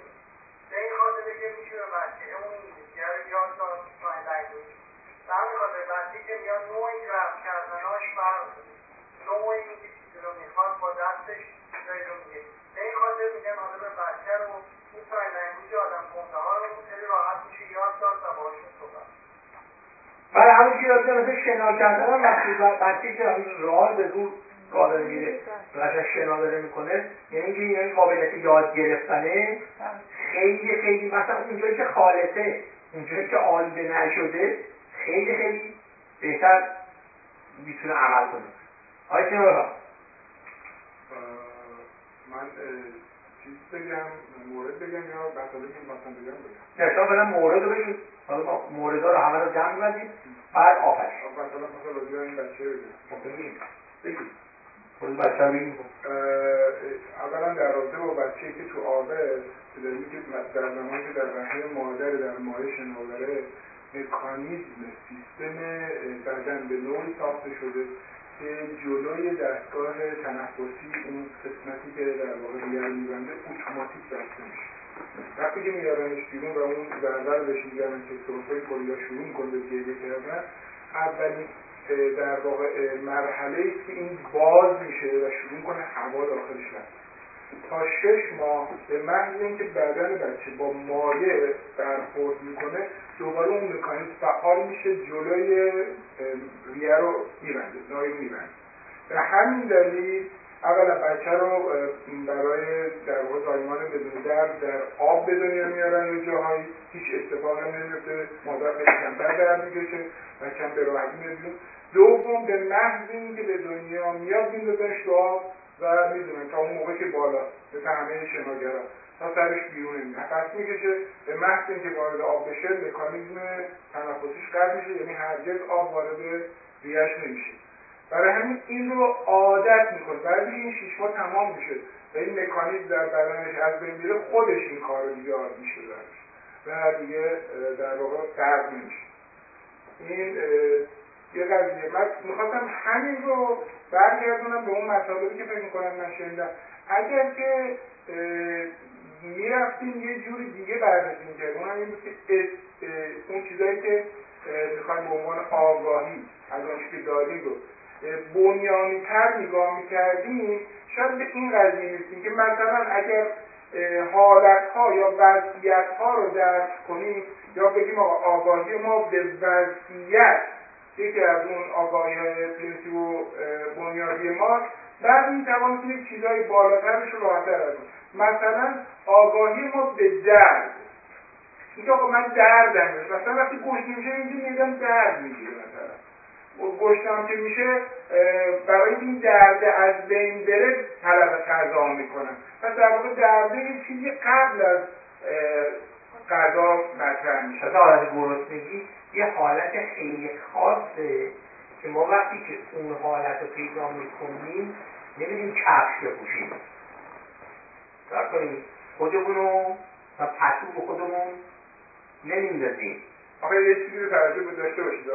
S4: به این خاطر که میشه به بچه اون انگلیسی رو یاد داد مای لنگویج. به همین خاطر بچه که میاد نوع این رفت کردنهاش فرق نوع این که چیزی رو می‌خواد با دستش چیزایی رو میگه به این خاطر میگم حالا به بچه رو این ساین لنگویج آدم گنده ها رو خیلی راحت میشه یاد داد و باهاشون صحبت
S1: همون که یاد مثل شنا کردن هم وقتی که راه به زور داره میره قشنگ شنا داره می‌کنه. یعنی اینکه یعنی قابلیت یاد گرفتنه خیلی خیلی مثلا اونجایی که خالصه اونجایی که آلوده نشده خیلی خیلی بهتر می‌تونه عمل کنه. آیا چه
S3: من بگم مورد بگم یا مطالبی که مثلا بگم بگم
S1: نه مورد رو بگید حالا ما موردا رو همه رو جمع می‌بندیم بعد آخرش
S3: مثلا مثلا راجع این بچه بگم
S1: بگید خود بچه بگیم
S3: اولا در رابطه با بچه که تو آبه به دلیلی که در زمانی که در رحم مادر در مایه شناوره مکانیزم سیستم بدن به نوعی ساخته شده که جلوی دستگاه تنفسی اون قسمتی که در واقع رو میبنده اتوماتیک بسته میشه. وقتی که میارنش بیرون و اون رو بهش می‌زنن که سرفه می‌کنه یا شروع می‌کنه به گریه کردن اولین در واقع مرحله است که این باز میشه و شروع کنه هوا داخلش رفت تا شش ماه به محض اینکه بدن بچه با مایه برخورد می‌کنه دوباره اون مکانیزم فعال میشه جلوی ریه رو میبنده رو میبنده. به همین دلیل اولا بچه رو برای در واقع زایمان بدون درد در آب به دنیا میارن یا جاهایی. هیچ اتفاقی نمیفته مادر خیلی کمتر درد می‌کشه. بچه به راحتی میاد دوم به محض اینکه به دنیا میاد میندازنش تو آب و می‌دونن تا اون موقع که بالا مثل همه شناگرا. تا سرش بیرون نفس می‌کشه به محض اینکه وارد آب بشه مکانیزم تنفسیش قطع میشه یعنی هرگز آب وارد ریش نمیشه. برای همین این رو عادت می‌کنه. بعد این شیش ماه تمام میشه و این مکانیزم در بدنش از بین میره خودش این کار رو دیگه عادی شده و دیگه در واقع درد نمیشه این یه قضیه. من می‌خواستم همین رو برگردونم به اون مطالبی که فکر می‌کنم من شنیدم. اگر که می‌رفتیم یه جوری دیگه بررسی می‌کردیم اونم این بود که اون چیزایی که می‌خوایم به عنوان آگاهی از آنچه که داریم رو بنیانی تر نگاه می‌کردیم. شاید به این قضیه می‌رسیم که مثلا اگر حالت ها یا وضعیت ها رو درک کنیم یا بگیم آقا آگاهی ما به وضعیت یکی از اون آگاهی های پرینسیپ و بنیادی ماست بعد می توانستیم چیزهای بالاترش رو راحتتر کنیم مثلا آگاهی ما به درد. اینکه آقا من دردم مثلا وقتی گوش میشه اینجا میدم درد می‌گیره مثلا. گشتم که میشه برای این درد از بین بره طلب غذا می‌کنن پس در واقع درده یه چیزی قبل از غذا مطرح میشه.
S1: مثلا حالت گرسنگی یه حالت خیلی خاصه که ما وقتی که اون حالت رو پیدا می‌کنیم نمیدیم کفش بپوشیم دار کنیم خودمون رو پتو به خودمون نمیندازیم
S3: آخه یه چیزی رو توجه داشته باشید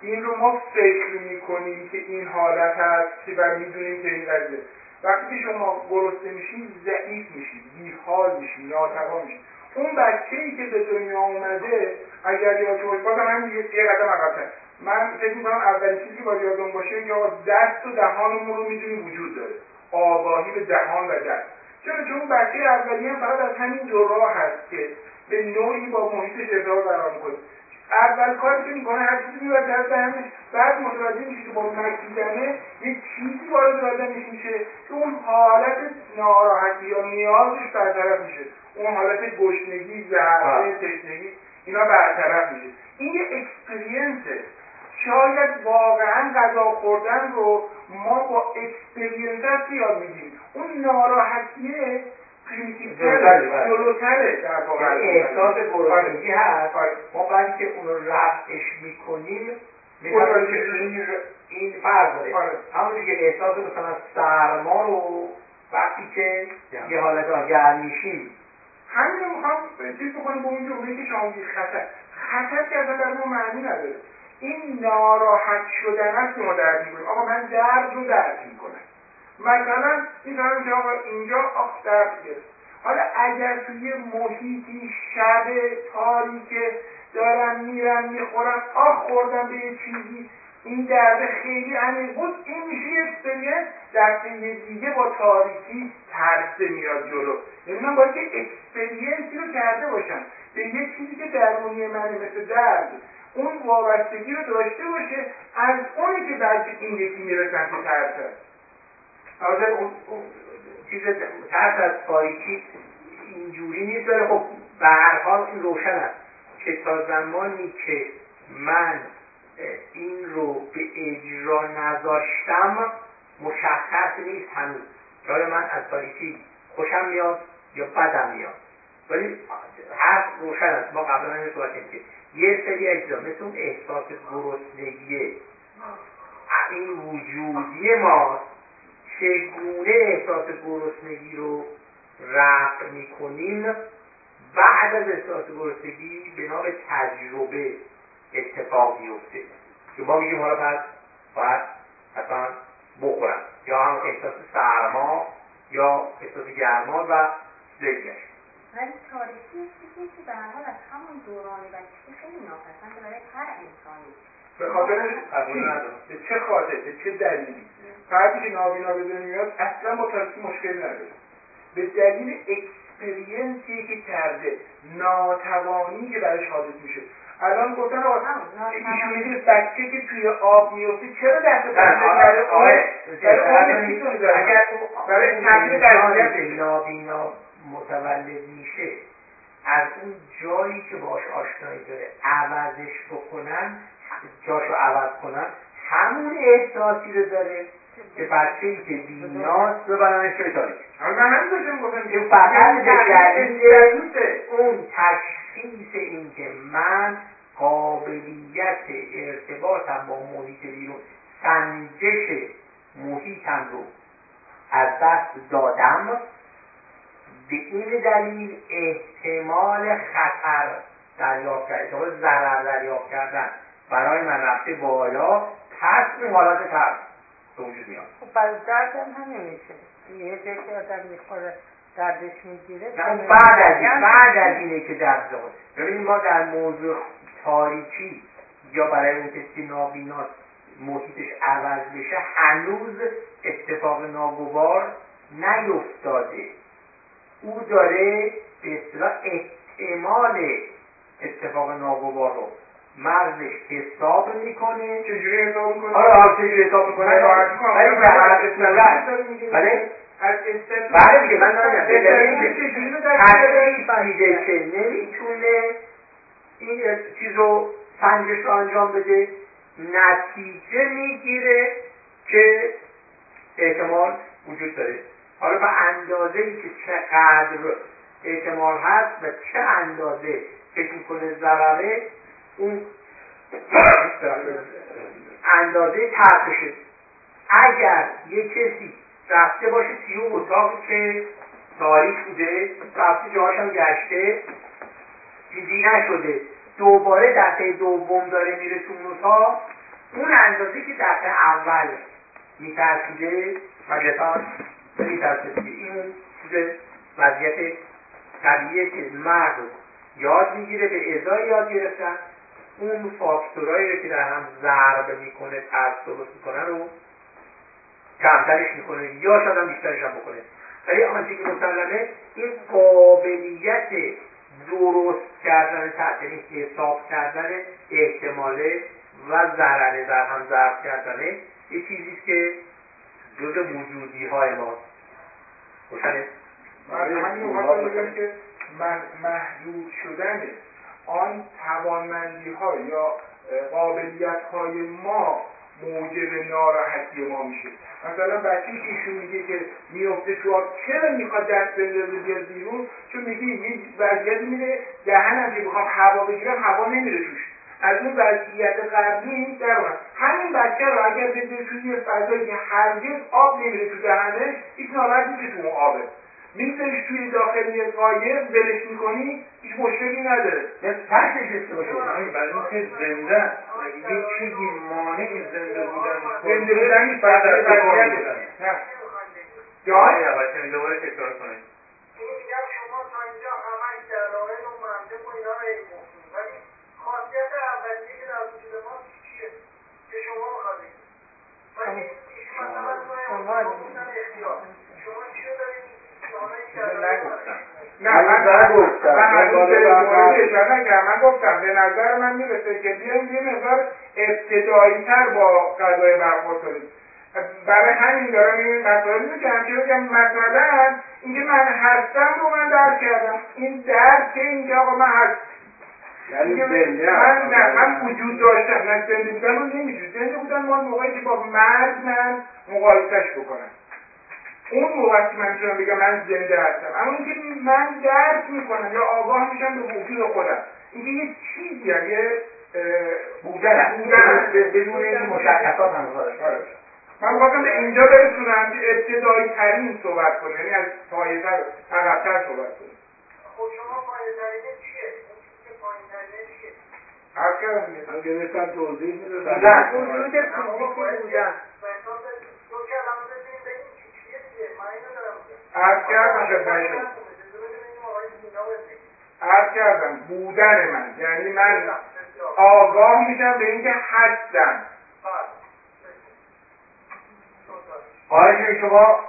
S3: این رو ما فکر می‌کنیم که این حالت هست که و می‌دونیم که این قضیه وقتی که شما گرسنه میشین ضعیف میشید بیحال میشید ناتوان میشید اون بچه ای که به دنیا اومده اگر یادتون باشه بازم همین یه قدم عقبتر من فکر می‌کنم اولین چیزی که باید یادمون باشه که دست و دهانمون رو می‌دونیم وجود داره آگاهی به دهان و دست چون چون اون بچه اولیه هم فقط از همین دو راه هست که به نوعی با محیطش ارتباط برقرار می‌کنه اول کاری که می‌کنه هر چیزی می‌بره در دهنش بعد متوجه میشه که با مکیدنه یه چیزی وارد بدنش میشه که اون حالت ناراحتی یا نیازش برطرف میشه. اون حالت گشنگی ضعف تشنگی اینا برطرف میشه. این یه experience ه شاید واقعا غذا خوردن رو ما با experience یاد می‌گیریم اون ناراحتیه primitive جلوتره. در
S1: یعنی احساس گرسنگی هست. آره. ما بعدی که اون رو رفعش می‌کنیم این این فرق داره. آره. همونی که احساس مثلا سرما رو وقتی که یه حالت آگر میشیم.
S3: همین رو می‌خوام چیز بکنیم به اون جمله که شما میگید خطر. خطر که اصلا برای ما معنی نداره. این ناراحت شدن است که ما درک می‌کنیم. آقا من درد رو درک می‌کنم. مثلا می‌فهمم که آقا اینجا گرفت حالا اگر توی محیطی شب تاریک دارم میرم می‌خورم آخ خوردم به یه چیزی این درد خیلی عمیق بود این میشه یه اکسپریانس دفعه دیگه با تاریکی ترسه میاد جلو. یعنی من باید که اکسپریانسی رو کرده باشم. به یه چیزی که درونی منه مثل درد. اون وابستگی رو داشته باشه از اونی که بعد این یکی میره سمت ترس
S1: البته اون چیز ترس از تاریکی اینجوری نیست. داره خب به هر حال این روشن است که تا زمانی که من این رو به اجرا نذاشتم مشخص نیست هنوز. که من از تاریکی خوشم میاد یا بدم میاد. ولی هر روشن است. ما قبلا این صحبت که یه سری اجزا مثل اون احساس گرسنگی. این وجودی ما چگونه احساس گرسنگی رو رفع می‌کنیم؟ بعد از احساس گرسنگی به تجربه اتفاق میفته که ما میگیم حالا بعد باید اصلا بخورم. یا هم احساس سرما یا احساس گرما و زیگش
S2: ولی تاریخی چیزی که به حال از همون دوران بچگی خیلی ناپسند برای هر انسانی
S3: به خاطر به چه خاطر؟ به چه دلیلی؟ فردی که نابینا به دنیا میاد اصلا با تاریخی مشکل نداره. به دلیل اکسپریانسی که کرده ناتوانی که برش حادث میشه. الان گفتن آقا ایشون میگه بچه که توی آب میفته چرا دست برای
S1: اگر برای تغییر نابینا متولد میشه از اون جایی که باش آشنایی داره عوضش بکنن جاشو عوض کنن همون احساسی رو داره که بچه ای که بیناست ببرنش توی تاریخ
S3: من داشتم گفتم
S1: که فقط به دلیل اون تشخیص این که من قابلیت ارتباطم با محیط بیرون سنجش محیطم رو از دست دادم به این دلیل احتمال خطر دریافت کردن احتمال ضرر دریافت کردن. برای من رفته بالا پس اون حالت ترس به وجود میاد.
S7: خب برای درد هم همین میشه. یه جایی که آدم می‌خوره دردش می‌گیره
S1: بعد از این بعد از اینه که درد داره ببینید ما در موضوع تاریکی یا برای اون کسی نابیناست محیطش عوض بشه هنوز اتفاق ناگوار نیفتاده. او داره به اصطلاح احتمال اتفاق ناگوار رو مرزش حساب می‌کنه
S3: چجوری حساب می‌کنه؟
S1: آره آره چجوری حساب می‌کنه؟
S3: من راحت می‌کنم
S1: ولی به هر بله.
S3: از
S1: بله دیگه من دارم تشخیص میده که نمی‌تونه این چیز رو سنجش رو انجام بده. نتیجه می‌گیره که احتمال وجود داره. حالا به اندازه ای که چقدر احتمال هست و چه اندازه فکر می‌کنه ضرره اون اندازه ترسشه اگر یه کسی رفته باشه توی اتاقی که تاریخ بوده رفته جاهاش هم گشته چیزی نشده دوباره دفعه دوم داره میره تو اون اتاق اون اندازه که دفعه اول میترسیده طبیعتا نمیترسه دیگه. این چیز وضعیت طبیعیه که مغز یاد می‌گیره به ازای یاد گرفتن. اون فاکتورایی رو که در هم ضرب می‌کنه ترس درست می‌کنه رو کمترش می‌کنه یا شاید هم بیشترش هم بکنه. ولی آنچه که مسلمه این قابلیت درست کردن یعنی حساب کردن احتماله و ضرره در هم ضرب کردنه یه چیزیست که جز وجودی های ماست روشنه؟
S3: من همین بگم که محدود شدن آن توانمندی ها یا قابلیت های ما موجب ناراحتی ما میشه. مثلا بچه که ایشون میگه که میفته تو آب چرا می‌خواد دست بندازه بیاد بیرون؟ چون میگه یه وضعیتی میره دهنم که بخوام هوا بگیرم هوا نمیره توش. از اون وضعیت قبلی در همین بچه رو اگر بده توی یه فضایی که هرگز آب نمیره تو دهنش هیچ ناراحت نیست تو اون آبه. میذاریش توی داخل یه قایق ولش می‌کنی هیچ مشکلی نداره.
S1: ترس نشسته باشه.
S10: برای اینکه زنده یه چیزی مانع زنده بودن
S3: زنده بودن بعد از
S1: نه. جای نباشه دوباره تکرار کنید.
S4: این میگم شما تا اینجا همش دلایل و منطق و اینا رو ولی خاصیت اولیه که در وجود ما چیه؟ که شما می‌خواد ولی ایشون مثلا گفتن اختیار شما چی رو دارید
S10: نگفتم
S3: نه من
S1: گفتم.
S3: من نکردم من گفتم. به نظر من می‌رسه که بیایم یه مقدار ابتدایی تر با قضای برخورد کنیم برای همین دارم این مسائل میگم که بگم مثلا اینکه من هستم رو من درک کردم. این درک اینکه آقا من هست
S10: یعنی
S3: من نه من وجود داشتم. نه زنده بودن رو نمیجوز زنده بودن مال موقعی که با مرگ من مقایسش بکنم اون موقع که من می‌تونم بگم من زنده هستم اما اینکه من درک می‌کنم یا آگاه میشم به وجود خودم. اینکه یه چیزی هم یه
S1: بودن
S3: بودن
S1: بدون این مشخصات هم
S3: من می‌خواستم به اینجا برسونم که ابتدایی ترین صحبت کنه. یعنی از پایه تر عقبتر صحبت کنه.
S4: خب شما پایه ترینه چیه؟ اون چیزی که پایین ترینه چیه؟
S3: عرض کردم دیگه
S10: گرفتم توضیح می‌دادم.
S7: وجود فیزیکی بودن
S4: دو کلمه بتونیم بگیم چی چیه دیگه من اینو دارم
S3: عرض کردم خدمت عرض کردم بودن من. یعنی من آگاه میشم به اینکه هستم
S1: آقای شما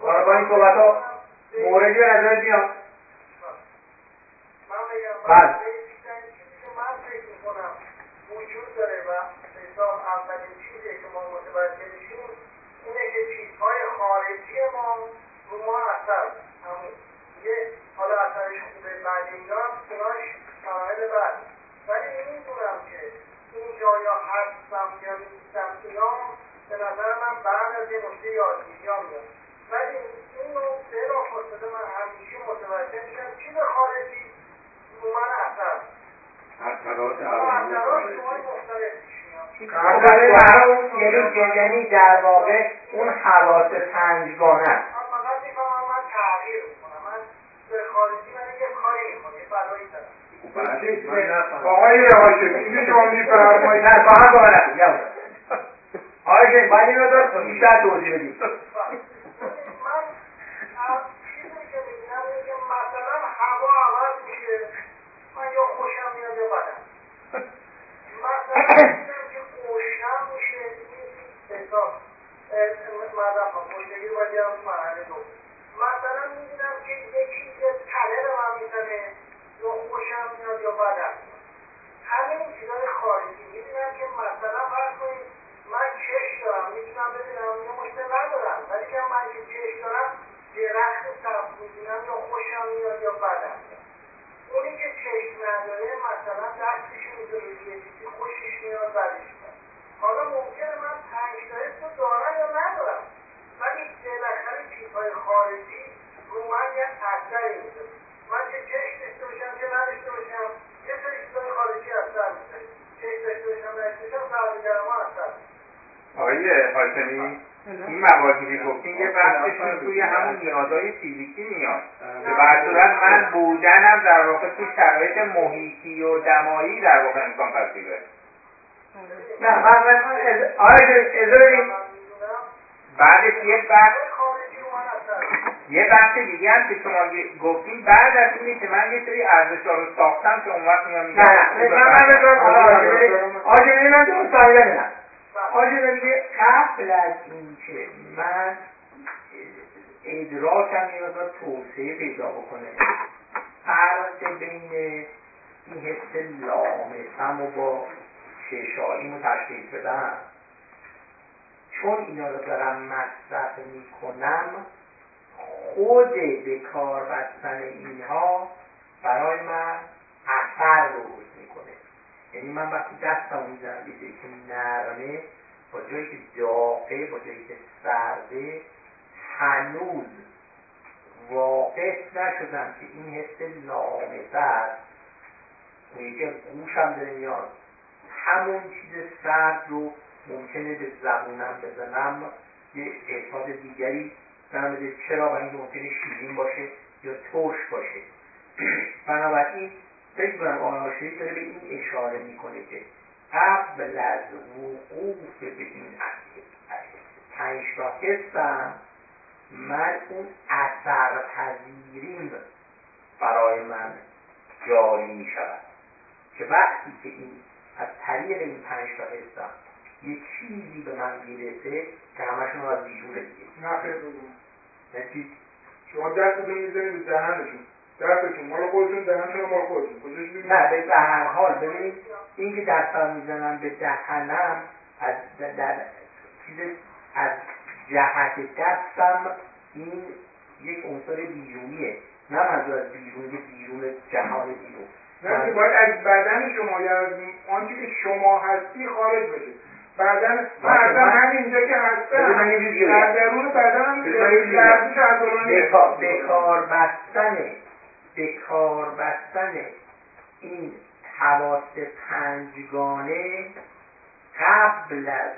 S1: با این صحبت ها موردی به نظر میاد؟ بله.
S4: وجود داره و حساب اولین چیزی که متوجه میشیم اینه که چیزهای خارجی ما رو ما اثر یه حالا اثرش خوبه بعد اینا هم عوامل بعد. ولی می‌دونم که اینجا یا هستم یا نیستم. اینا به نظر من بعد از یه نقطه یادگیری ها میاد ولی این رو بلافاصله من همیشه متوجه میشم. چیز خارجی رو من اثر
S10: اثرات
S4: شما مختلف. پیش
S1: یعنی یعنی در واقع اون حواس پنجگانه است
S4: من فقط می‌فهمم من تغییر می‌کنم. من به خارجی من یه کاری می‌کنم یه فدایی دارم.
S3: آقای هاشمی اینکه شما میفرمایید
S1: نه فقط با من. آقای شما باید این رو بیشتر توضیح بدید
S4: من چیزی که می‌بینم اینه که مثلا هوا عوض میشه. خوشم بدم مثلا که گوشتم میشه حساب مدام گوشتگی باید بیارم تو مرحله دو مثلا می‌بینم که یکی یه تله به من می‌زنه یا خوشم میاد یا این چیزهای خارجی می‌بینم که مثلا فرض من چشم دارم می‌تونم ببینم یا مشکل ولی که من که چشم دارم درخت سبز می‌بینم یا خوشم میاد یا بدم. اونی که چشم نداره مثلا دستش می‌ذاره چیزی خوشش میاد بدش حالا ممکنه من حس رو دارم یا ندارم. ولی بالاخره چیزهای خارجی رو من یه اثری می‌ذاره من که چشم داشته باشم که نداشته باشم یه خارجی اثر می‌ذاره چشم داشته باشم نداشته باشم سرمگرما اثر
S8: آقای حاتمی. این مواردی که گفتین یه بحثشون توی همون نیازهای فیزیکی میاد به صورت من بودنم در واقع تو شرایط محیطی و دمایی در واقع امکان پذیره
S1: نه من من اجازه بعدش یه بحث یه بحث دیگه هم که شما گفتین بعد از اینه که من یه سری ارزش‌ها رو ساختم که اون وقت میام میگم
S3: نه من من بذارم
S1: آجه من تو آجه میگه قبل از اینکه من ادراکم یه مقدار توسعه پیدا بکنه. فرق بین این حس لامسم و با چشاییمو تشخیص بدم چون اینا رو دارم مصرف می‌کنم خود به کار بستن اینها برای من اثر درست می‌کنه. یعنی من وقتی دستم می‌زنم به که نرمه با جایی که داغه با جایی که سرده هنوز واقف نشدم که این حس لامسه است اون یکی از گوشم داره میاد همون چیز سرد رو ممکنه به زبونم بزنم یه احساس دیگری دارم بده چرا و این ممکنه شیرین باشه یا ترش باشه بنابراین فکر کنم آقای داره به این اشاره می‌کنه که قبل از وقوف به این پنج تا حسم من اون اثر پذیریم برای من جاری می شود. که وقتی که این از طریق این پنج تا حسم یه چیزی به من می‌رسه که همشون از بیرونه دیگه
S3: نه خیلی بگو
S1: نچی
S3: شما دستتون می‌زنید به دهنشون
S10: دستتون مال خودتون دهنتون مال خودتون کجاش
S1: نه به هر حال. ببینید این که دستم می‌زنم به دهنم از در چیز از جهت دستم این یک عنصر بیرونیه. نه منظور از بیرون بیرون جهان بیرون.
S10: نه که باید از بدن شما یا از آنچه که شما هستی خارج بشه. بدن من اصلا همینجا که هستم در درون بدنم لرزش عضلانی
S1: به کار بستن به کار بستن این حواس پنجگانه قبل از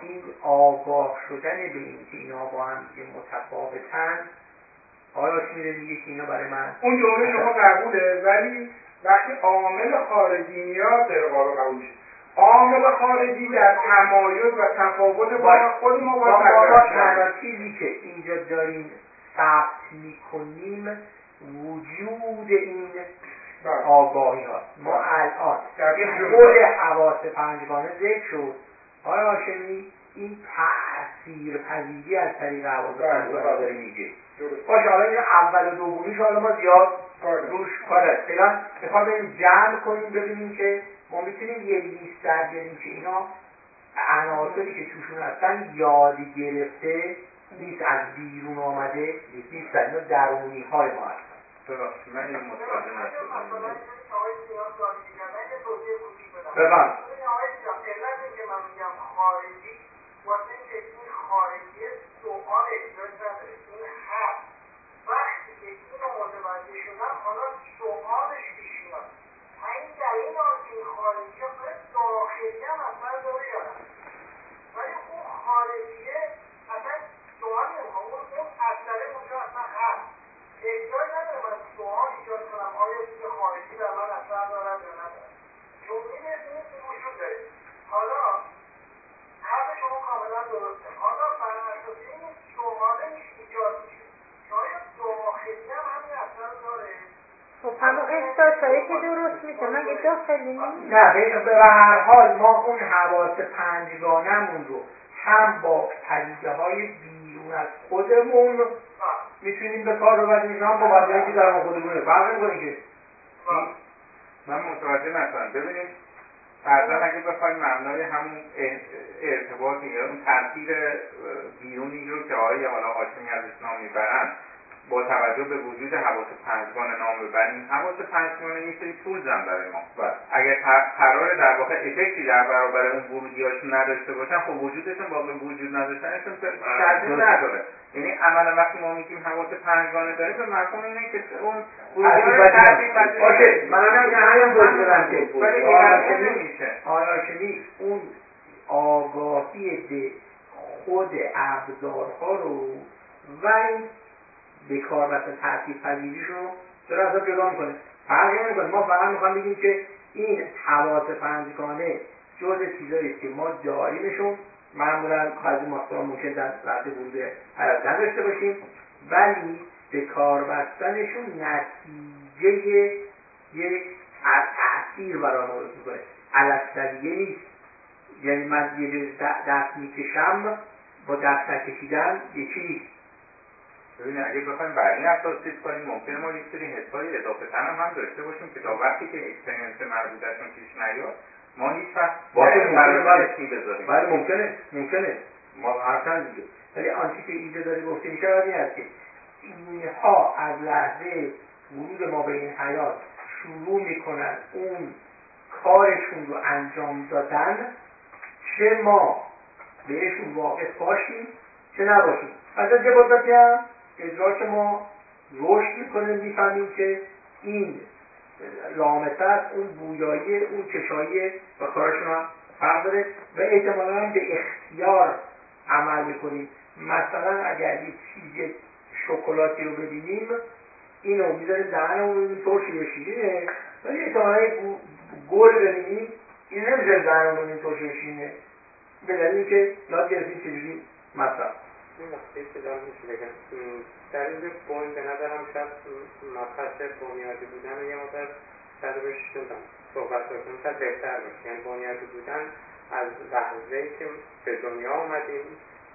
S1: این آگاه شدن به این که اینا با هم دیگه متفاوتن. آیا میره میگه که اینا برای من
S10: اون جمله شما قبوله ولی وقتی عامل خارجی میاد غیر قابل قبول عامل خارجی در تمایز و تفاوت با خود ما باید
S1: تنها چیزی که اینجا داریم ثبت می‌کنیم وجود این بله. آگاهی هاست ما بله. الان خود حواس پنجگانه ذکر شد. آیا هاشمی این تأثیر پذیری از طریق حواس بله، پنجگانه. داره میگه. باشه حالا این اول و دومیش حالا ما زیاد روش کاره. فعلا می‌خوام بریم جمع کنیم ببینیم که ما می‌تونیم یه لیست در بیاریم که اینا عناصری که توشون هستن یادی گرفته نیست از بیرون آمده نیست اینا درونی های ما هستن.
S8: ببخشید من اینو متوجه نشدم.
S4: من خارجی این خارجی هست وقتی که اینو متوجه شدم حالا سوالش پیش میاد این در این حال که این خارجی آیا داخلی هم اثر داره یا نه ولی اون خارجیه اصلا سوال نمی‌خوام اون اون اثره اونجا اصلا هست احتیاج نداره من سوال ایجاد کنم آیا چیز خارجی در من اثر دارد یا ندارد چون می‌دونید این وجود داره حالا حرف شما کاملا درسته حالا بر اساس این سواله ایجاد میشه. که آیا داخلی هم همین اثر داره
S2: خب همون احساسایی که درست میشه مگه داخلی نیست
S1: نه به هر حال ما اون حواس پنجگانمون رو هم با پدیده های بیرون از خودمون می‌تونیم به کار ببریم. هم با پدیده که در خودمونه. فرق نمی‌کنه که.
S8: من متوجه نشدم. ببینید فرضا اگه بخوایم مبنای همون ارتباط یا اون تاثیر بیرونی رو که آقای حالا هاشمی ازش نام می‌برن با توجه به وجود حواس پنجگانه نام ببریم حواس پنجگانه یه سری تولزن برای ما. بله. اگر قرار در واقع افکتی در برابر اون ورودیاشون نداشته باشن خب وجودشون با وجود نداشتنشون تاثیر بله. نداره. یعنی عملا وقتی ما میگیم حواس پنجگانه داره به مفهوم اینه که اون
S1: آیاشمی اون آگاهی به خود ابزارها رو و این به کار بستن تاثیر پذیریش رو چرا اصلا جدا می‌کنه. فرقی نمی‌کنه. ما فقط می‌خوام بگیم که این حواس پنجگانه جز چیزایی که ما داریمشون معمولا بعضی ماستران ممکن در لحظه ورود حیات نداشته باشیم ولی به کار بستنشون نتیجه یک تاثیر برای ما درست می‌کنه. نیست. یعنی من یه دست می‌کشم با دست نکشیدن یکی نیست.
S8: ببینید اگه بخوایم بر این اساس چیز کنیم ممکنه ما یک سری حسای اضافه تن هم, هم داشته باشیم که تا وقتی که اکسپریانس مربوطشون پیش نیاد ما هیچ وقت
S1: بذاریم. بله ممکنه ممکنه. ما حرفن دیگه ولی آنچه که اینجا داره گفته میشه این است که اینها از لحظه ورود ما به این حیات شروع می‌کنن اون کارشون رو انجام دادن چه ما بهشون واقف باشیم چه نباشیم. از یه مدتی هم ادراک ما رشد می‌کنه می‌فهمیم که این لامسه اون بویایی اون چشایی و کارشون هم فرق داره و احتمالا هم به اختیار عمل می‌کنیم. مثلا اگر یک چیز شکلاتی رو ببینیم اینو می‌ذاریم دهنمون ببینیم ترشی یا شیرینه ولی احتمالا یک گل ببینیم این نمی‌ذاریم دهنمون ببینیم ترشی یا شیرینه. به دلیلی که یاد گرفتیم چجوری؟ مصرف
S6: این نقطه که دارم میشه بگم در اینجا بون به نظرم شاید مبحث بنیادی بودن و یه مدر شاید روش صحبت بکنیم شاید بهتر باشه یعنی بنیادی بودن از لحظه که به دنیا آمدیم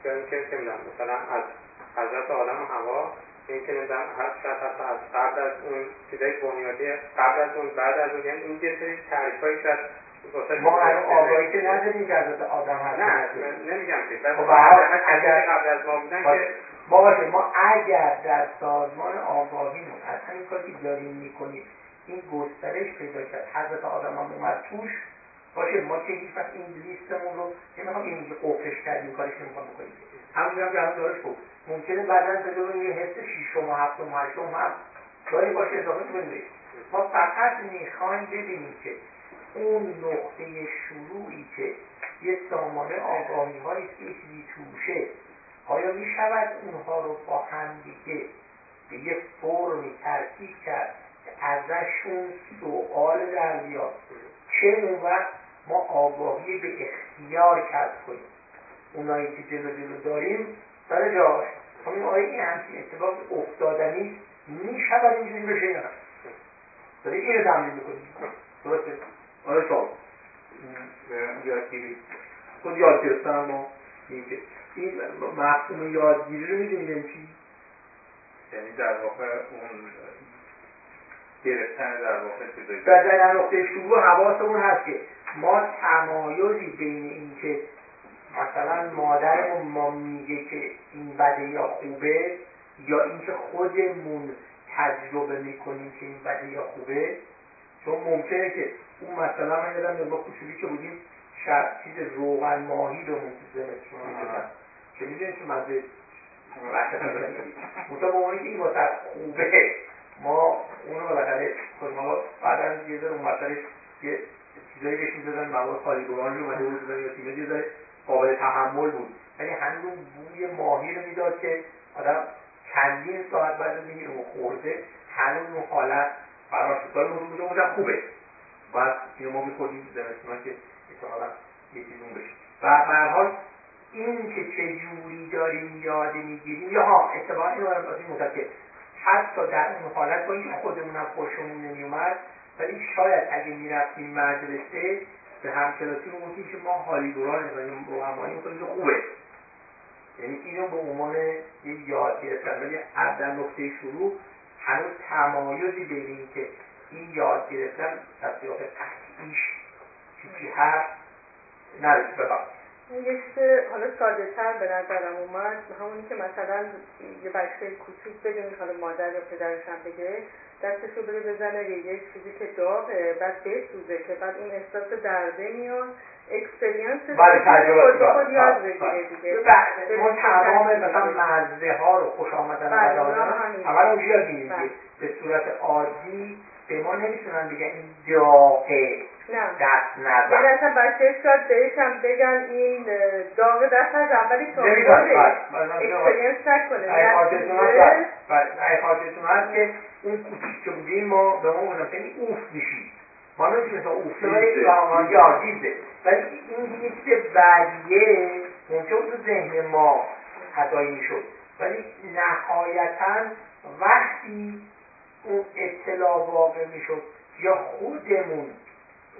S6: یا اینکه چه می‌دونم مثلا از حضرت آدم و هوا این که نمی‌دونم شاید حتی از قبل از اون چیزای بنیادی قبل از اون بعد از اون یعنی این یه سری تعریف هایی شاید
S1: ما هنوز آگاهی که نداریم که حضرت آدم هست
S6: نه نمیگم که
S1: خب
S6: اگر قبل از ما بودن که
S1: ما باشه ما اگر در سازمان آگاهیمون از همین کاری که داریم می‌کنیم این گسترش پیدا کرد حضرت آدم هم اومد توش باشه ما که هیچ وقت این لیستمون رو نمی‌خوام این که قفلش کردیم کارش نمی‌خوام بکنیم. همونجوری هم که الان دارش گفت ممکنه بعدا تجربه یه حس شیشم و هفتم و هشتم هم داریم باشه اضافه می‌کنیم ما فقط می‌خوایم ببینیم که اون نقطه شروعی که یه سامانه آگاهی هایی که چیزی توشه آیا می شود اونها رو با هم دیگه به یه فرمی ترکیب کرد که ازشون سوال در بیاد؟ چه اون وقت ما آگاهی به اختیار کسب کنیم؟ اونایی که جلو جلو داریم سر جاش. همین آیا این همچین اتفاق افتادنی می شود اینجوری بشه یا نه؟ داریم اینو تمرین می‌کنیم درسته؟ آره شما یادگیری خود یاد گرفتن ما این که این مفهوم یادگیری رو می‌دونید یعنی چی؟
S8: یعنی در واقع اون گرفتن در واقع
S1: در, در نقطه شروع حواسمون هست که ما تمایزی بین این که مثلا مادرمون ما میگه که این بده یا خوبه یا اینکه خودمون تجربه می‌کنیم که این بده یا خوبه چون ممکنه که اون مثلا من یادم میاد ما کوچولی که بودیم شب چیز روغن ماهی بهمون تو زمستون می‌دادن که می‌دونید که مزه؟ مثلا به عنوانی که این واسه خوبه ما اونو بالاخره خود حالا بعدا یه ذره اون مسئله یه چیزایی بهش می‌دادن مواد خالی برانج اومده بود یا تیمه یه ذره قابل تحمل بود. ولی هنوز اون بوی ماهی رو می‌داد که آدم چندین ساعت بعد از اینکه اون خورده هنوز اون حالت شد ولی موضوع بوده خوبه. بعد اینو ما میخوردیم زمستونا که احتمالا یه چیز اون بشه و به حال این که چه جوری داریم یاد می‌گیریم یا ها من واسه که حتی در اون حالت با اینکه خودمونم خوشمون نمیومد ولی شاید اگه می‌رفتیم مدرسه به همکلاسی رو گفتیم که ما هالیبران مثلا روحمایی می‌کنیم که خوبه. یعنی اینو به عنوان یه یاد گرفتن. ولی در نقطه شروع هنوز تمایزی بین این که این یاد گرفتن تصدیق قطعیش چی هست نرسید بفرمایید.
S7: یه چیز حالا ساده تر به نظرم اومد همونی که مثلا یه بچه کوچوک بدون حالا مادر یا پدرش هم بگه دستش رو بده بزنه یه چیزی که داغه بعد بسوزه که بعد اون احساس درده میاد. اکسپریانس
S1: بله تجربه
S7: خود خود یاد بگیره دیگه.
S1: ما تمام مثلا مزه ها رو خوش آمدن
S7: بله
S1: اول اونجا یاد میگیم
S7: بله.
S1: به صورت عادی به ما نمی‌تونن بگن این داغه.
S7: نه.
S1: دست نزن.
S7: یعنی اصلا بچه شاید بهش هم بگن این داغ دست از اولی تا اکسپریانس نکنه.
S1: ای خاطرتون هست. که اون کوچیک که بودیم ما به ما بودم که اوف میشی ما نمی‌تونیم تا اوف یا ولی این چیز بعدیه ممکن تو ذهن ما تدایی می‌شد. ولی نهایتا وقتی اون اطلاع واقع می‌شد یا خودمون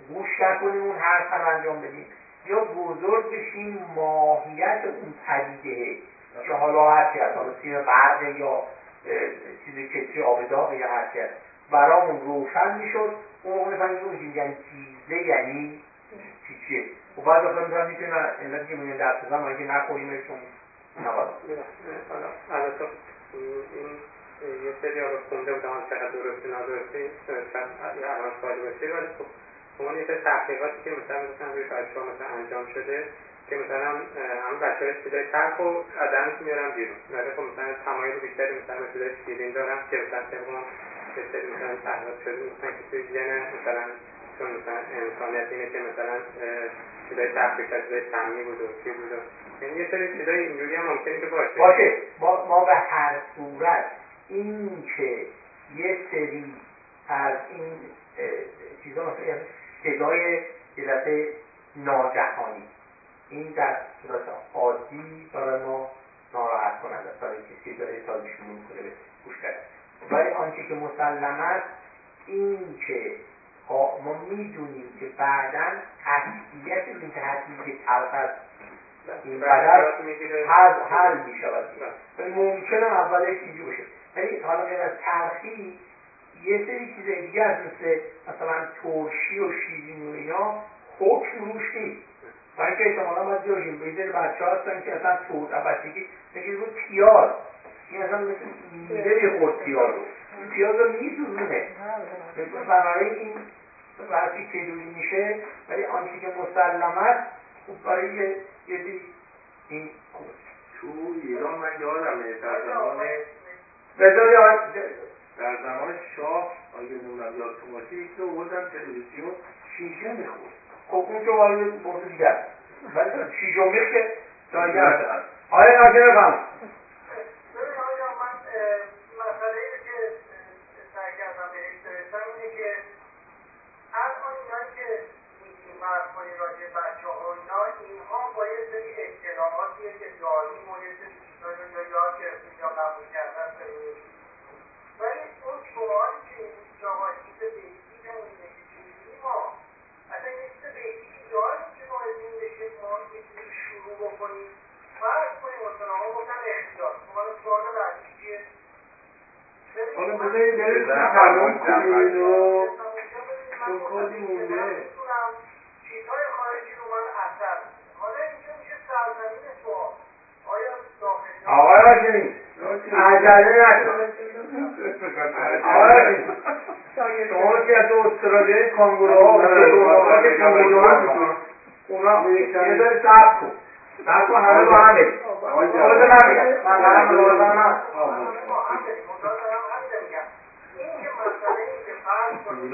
S1: گوش نکنیم اون حرف هم انجام بدیم یا بزرگ بشیم ماهیت اون پدیده که حالا هرچی هست حالا سیم برق یا چیز کتری آب یا هرچی هست. برامون روشن می‌شد. اون موقع می‌فهمیم اون که میگن چیزه یعنی چی چیه. و بعد وقتا می‌فهمیم می‌تونیم علتی که میگن دست بزن ما که نخوریمشون نباید
S6: البته این یه سری حالا خونده بودم چقدر درستی نادرستی شاید الان سوالی باشه ولی خب عنوان یه تحقیقاتی که مثلا می‌گفتن روی بچه مثلا انجام شده که مثلا همه بچه های چیزای تلخ و عدمش میارن بیرون. ولی خب مثلا تمایل بیشتری مثلا به چیزای شیرین دارن که مثلا سری مثلا تحقیقات شده مثلا که توی ژن مثلا چون مثلا انسانیت اینه که مثلا چیزای تلخ بیشتر چیزای سمی بود و چی بود یعنی یه سری چیزای اینجوری هم ممکنه که باشه.
S1: باشه ما, ما به هر صورت این که یه سری از این چیزا مثلا صدای یه ناجهانی این در صورت عادی برای ما ناراحت کننده است. برای کسی که داره شروع می‌کنه به گوش کردن. ولی آنچه که مسلم است این که ما می‌دونیم که بعدا رو این که که است اینقدر حل حل می شود ولی ممکنه اولش اینجوری باشه. ولی حالا غیر از تلخی یه سری چیز دیگه از مثل مثلا ترشی و شیرینی و اینا حکم روش نیست. برای اینکه احتمالا باید بیاشیم به این بچه هستن که اصلا تور بچگی مثل بود پیاز این اصلا مثل میده می‌خورد پیاز. این پیاز رو میسوزونه بنابراین این وقتی پیروی میشه ولی آنچه که مسلم است خب برای یه یه این خوبه.
S3: تو ایران من یادمه در زمان در زمان شاه اگه نمی‌دونم یادتون باشه یکی رو بردن تلویزیون شیشه می‌خورد.
S1: خب اون که یه موضوع دیگر. شیشه و میخ که آیا ناکه بفهم
S4: ببین آقا من مسئله ای که سعی کردم بهش برسم اینه که الان اینایی که میگیم مرد کنی راجع بچه ها اینا اینها با یه سری اطلاعاتیه که داریم و یه سری چیزایی رو یا یاد گرفتیم یا قبول کردن داریم ولی اون سوالی که این آقا چیز بیسیکمون اینه که چجوری ما اصلا یه چیز بیسیکی داریم که باعث این بشه ما یه چیزی شروع بکنیم فرض کنیم مثلا آقا گفتن اختیار خب حالا سوال بعدی چیه
S3: حالا بذارید بریم تمام کنیم اینو چون کلی مونده.
S4: چیزهای خارجی رو من اثر حالا اینجا میشه سرزمین سوال آیا
S1: آقای هاشمی عجله نکن. آقای شما که از استرالیا کانگوروها اونا که کانگوروها اونا یه داری سب کن. سب کن همه با هم بریم خودت من من من
S4: این که مسئله این که فرض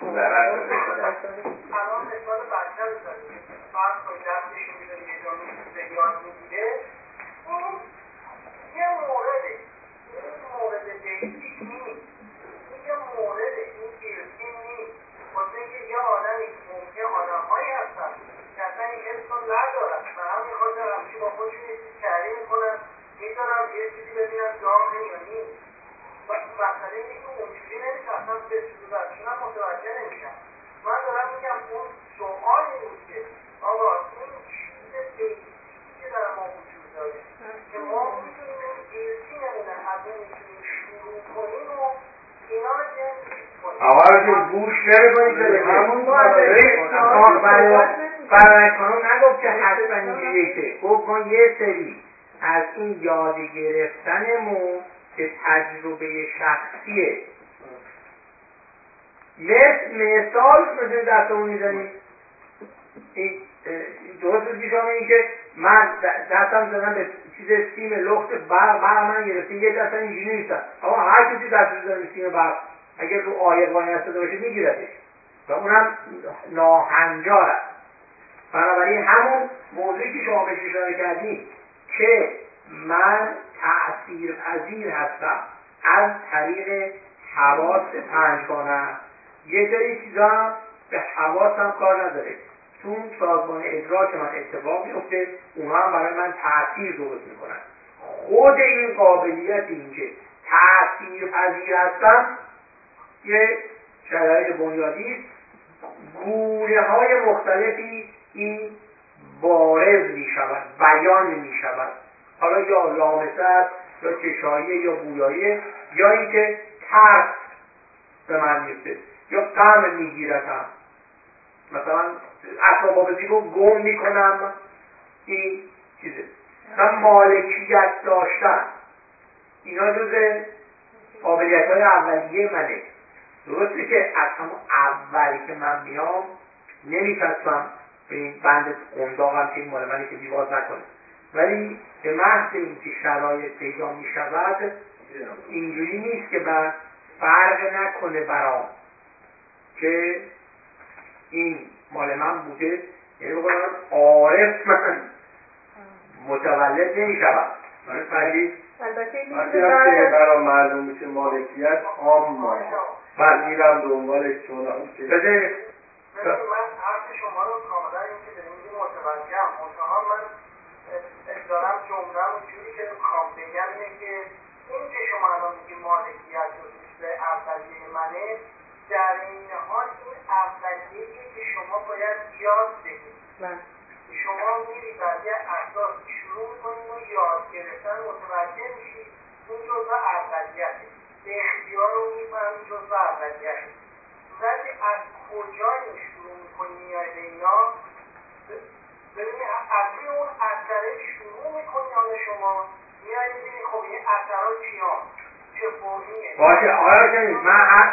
S4: کنید الان مثال بچه بزنید فرض کنید دستشو می‌ذاری یه جا میسوزه یاد می‌گیره اون یه مورده این مورد بیسیک نیست. این یه مورده این بیرسین نیست. اینکه یه آدمی ممکن آدم هایی هستن که اصلا این حس رو ندارن. و با یه چیز کری یه چیزی مسئله اینه که اونجوری نمیشه اصلا به سوزو هم متوجه نمیشن من دارم میگم اون سوال این بود که آقا این چیز بیسیکی که در ما وجود داره که ما می‌تونیم این بیرسی نمونه از اون می‌تونیم شروع کنیم و اینا رو کنیم
S1: آقا رو گوش نمی‌کنید داره همون برای خانم نگفت که حتما اینجوریه که. گفت ما یه سری از این یاد گرفتنمون که تجربه شخصیه. مثل مثال مثل دستمون می‌زنیم. این درست که شما این که من دستم زدم به چیز سیم لخت برق برق من گرفتیم یه دستم اینجوری نیستم اما هر کسی دست بزنه سیم برق اگر رو آیق وای نستده باشه میگیردش. و اونم ناهنجار است بنابراین همون موضوعی که شما بهش اشاره کردیم که من تأثیر پذیر هستم از طریق حواس پنجگانه. یه سری چیزا به حواسم کار نداره. چون سازمان ادراک من اتفاق میفته اونا هم برای من تاثیر درست می‌کنن. خود این قابلیت این که تاثیر پذیر هستم یه شرایط بنیادی است. گونه های مختلفی این بارز می شود بیان می شود حالا یا لامسه است یا چشایی یا بویایی یا اینکه ترس به من میفته یا غم میگیرتم مثلا بازی رو گم می‌کنم. این چیزه. مثلا مالکیت داشتن. اینا جز قابلیت های اولیه منه. درسته که از همون اولی که من میام نمیچسبم به این بند قنداقم که این مال منه که دیواز نکنه. ولی به محض اینکه شرایط پیدا می شود اینجوری نیست که من فرق نکنه برام که این مال من بوده یعنی بکنم عارف من. متولد نمی شود
S7: البته این
S3: برام معلوم میشه مالکیت عام ما
S1: بله.
S3: میرم دنبالش چون که
S1: بذارید
S4: من حرف شما رو کاملا این که داریم میگیم متوجهم دارم جملم جوری که می‌خوام بگم اینه که این که شما الان میگی مالکیت جزء اولیه منه در این حال این اولیه که شما باید یاد بدید. شما میرید بر یه اساس شروع می‌کنید و یاد گرفتن متوجه میشید اون جزء اولیته به اختیار رو می‌فهمید جزء اولیته ولی از کجا شروع می‌کنی میای به اینا؟ ببینید از روی اون اثره شروع می‌کنی حالا شما. میای می‌بینی خب این اثرها چیان چه فرمیه؟
S1: باشه آقای من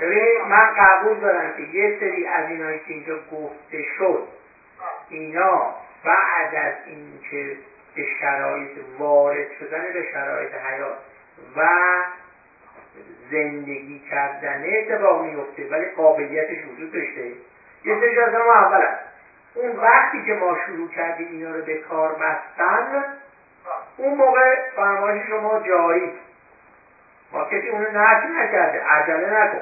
S1: ببینید من قبول دارم که یه سری از اینایی که اینجا گفته شد اینا بعد از اینکه به شرایط وارد شدن به شرایط حیات و زندگی کردن اتفاق میفته ولی قابلیتش وجود داشته. یه سری از ما اول هست. اون وقتی که ما شروع کردیم اینا رو به کار بستن اون موقع فرمایش شما جاری. ما کسی اونو نفی نکرده عجله نکن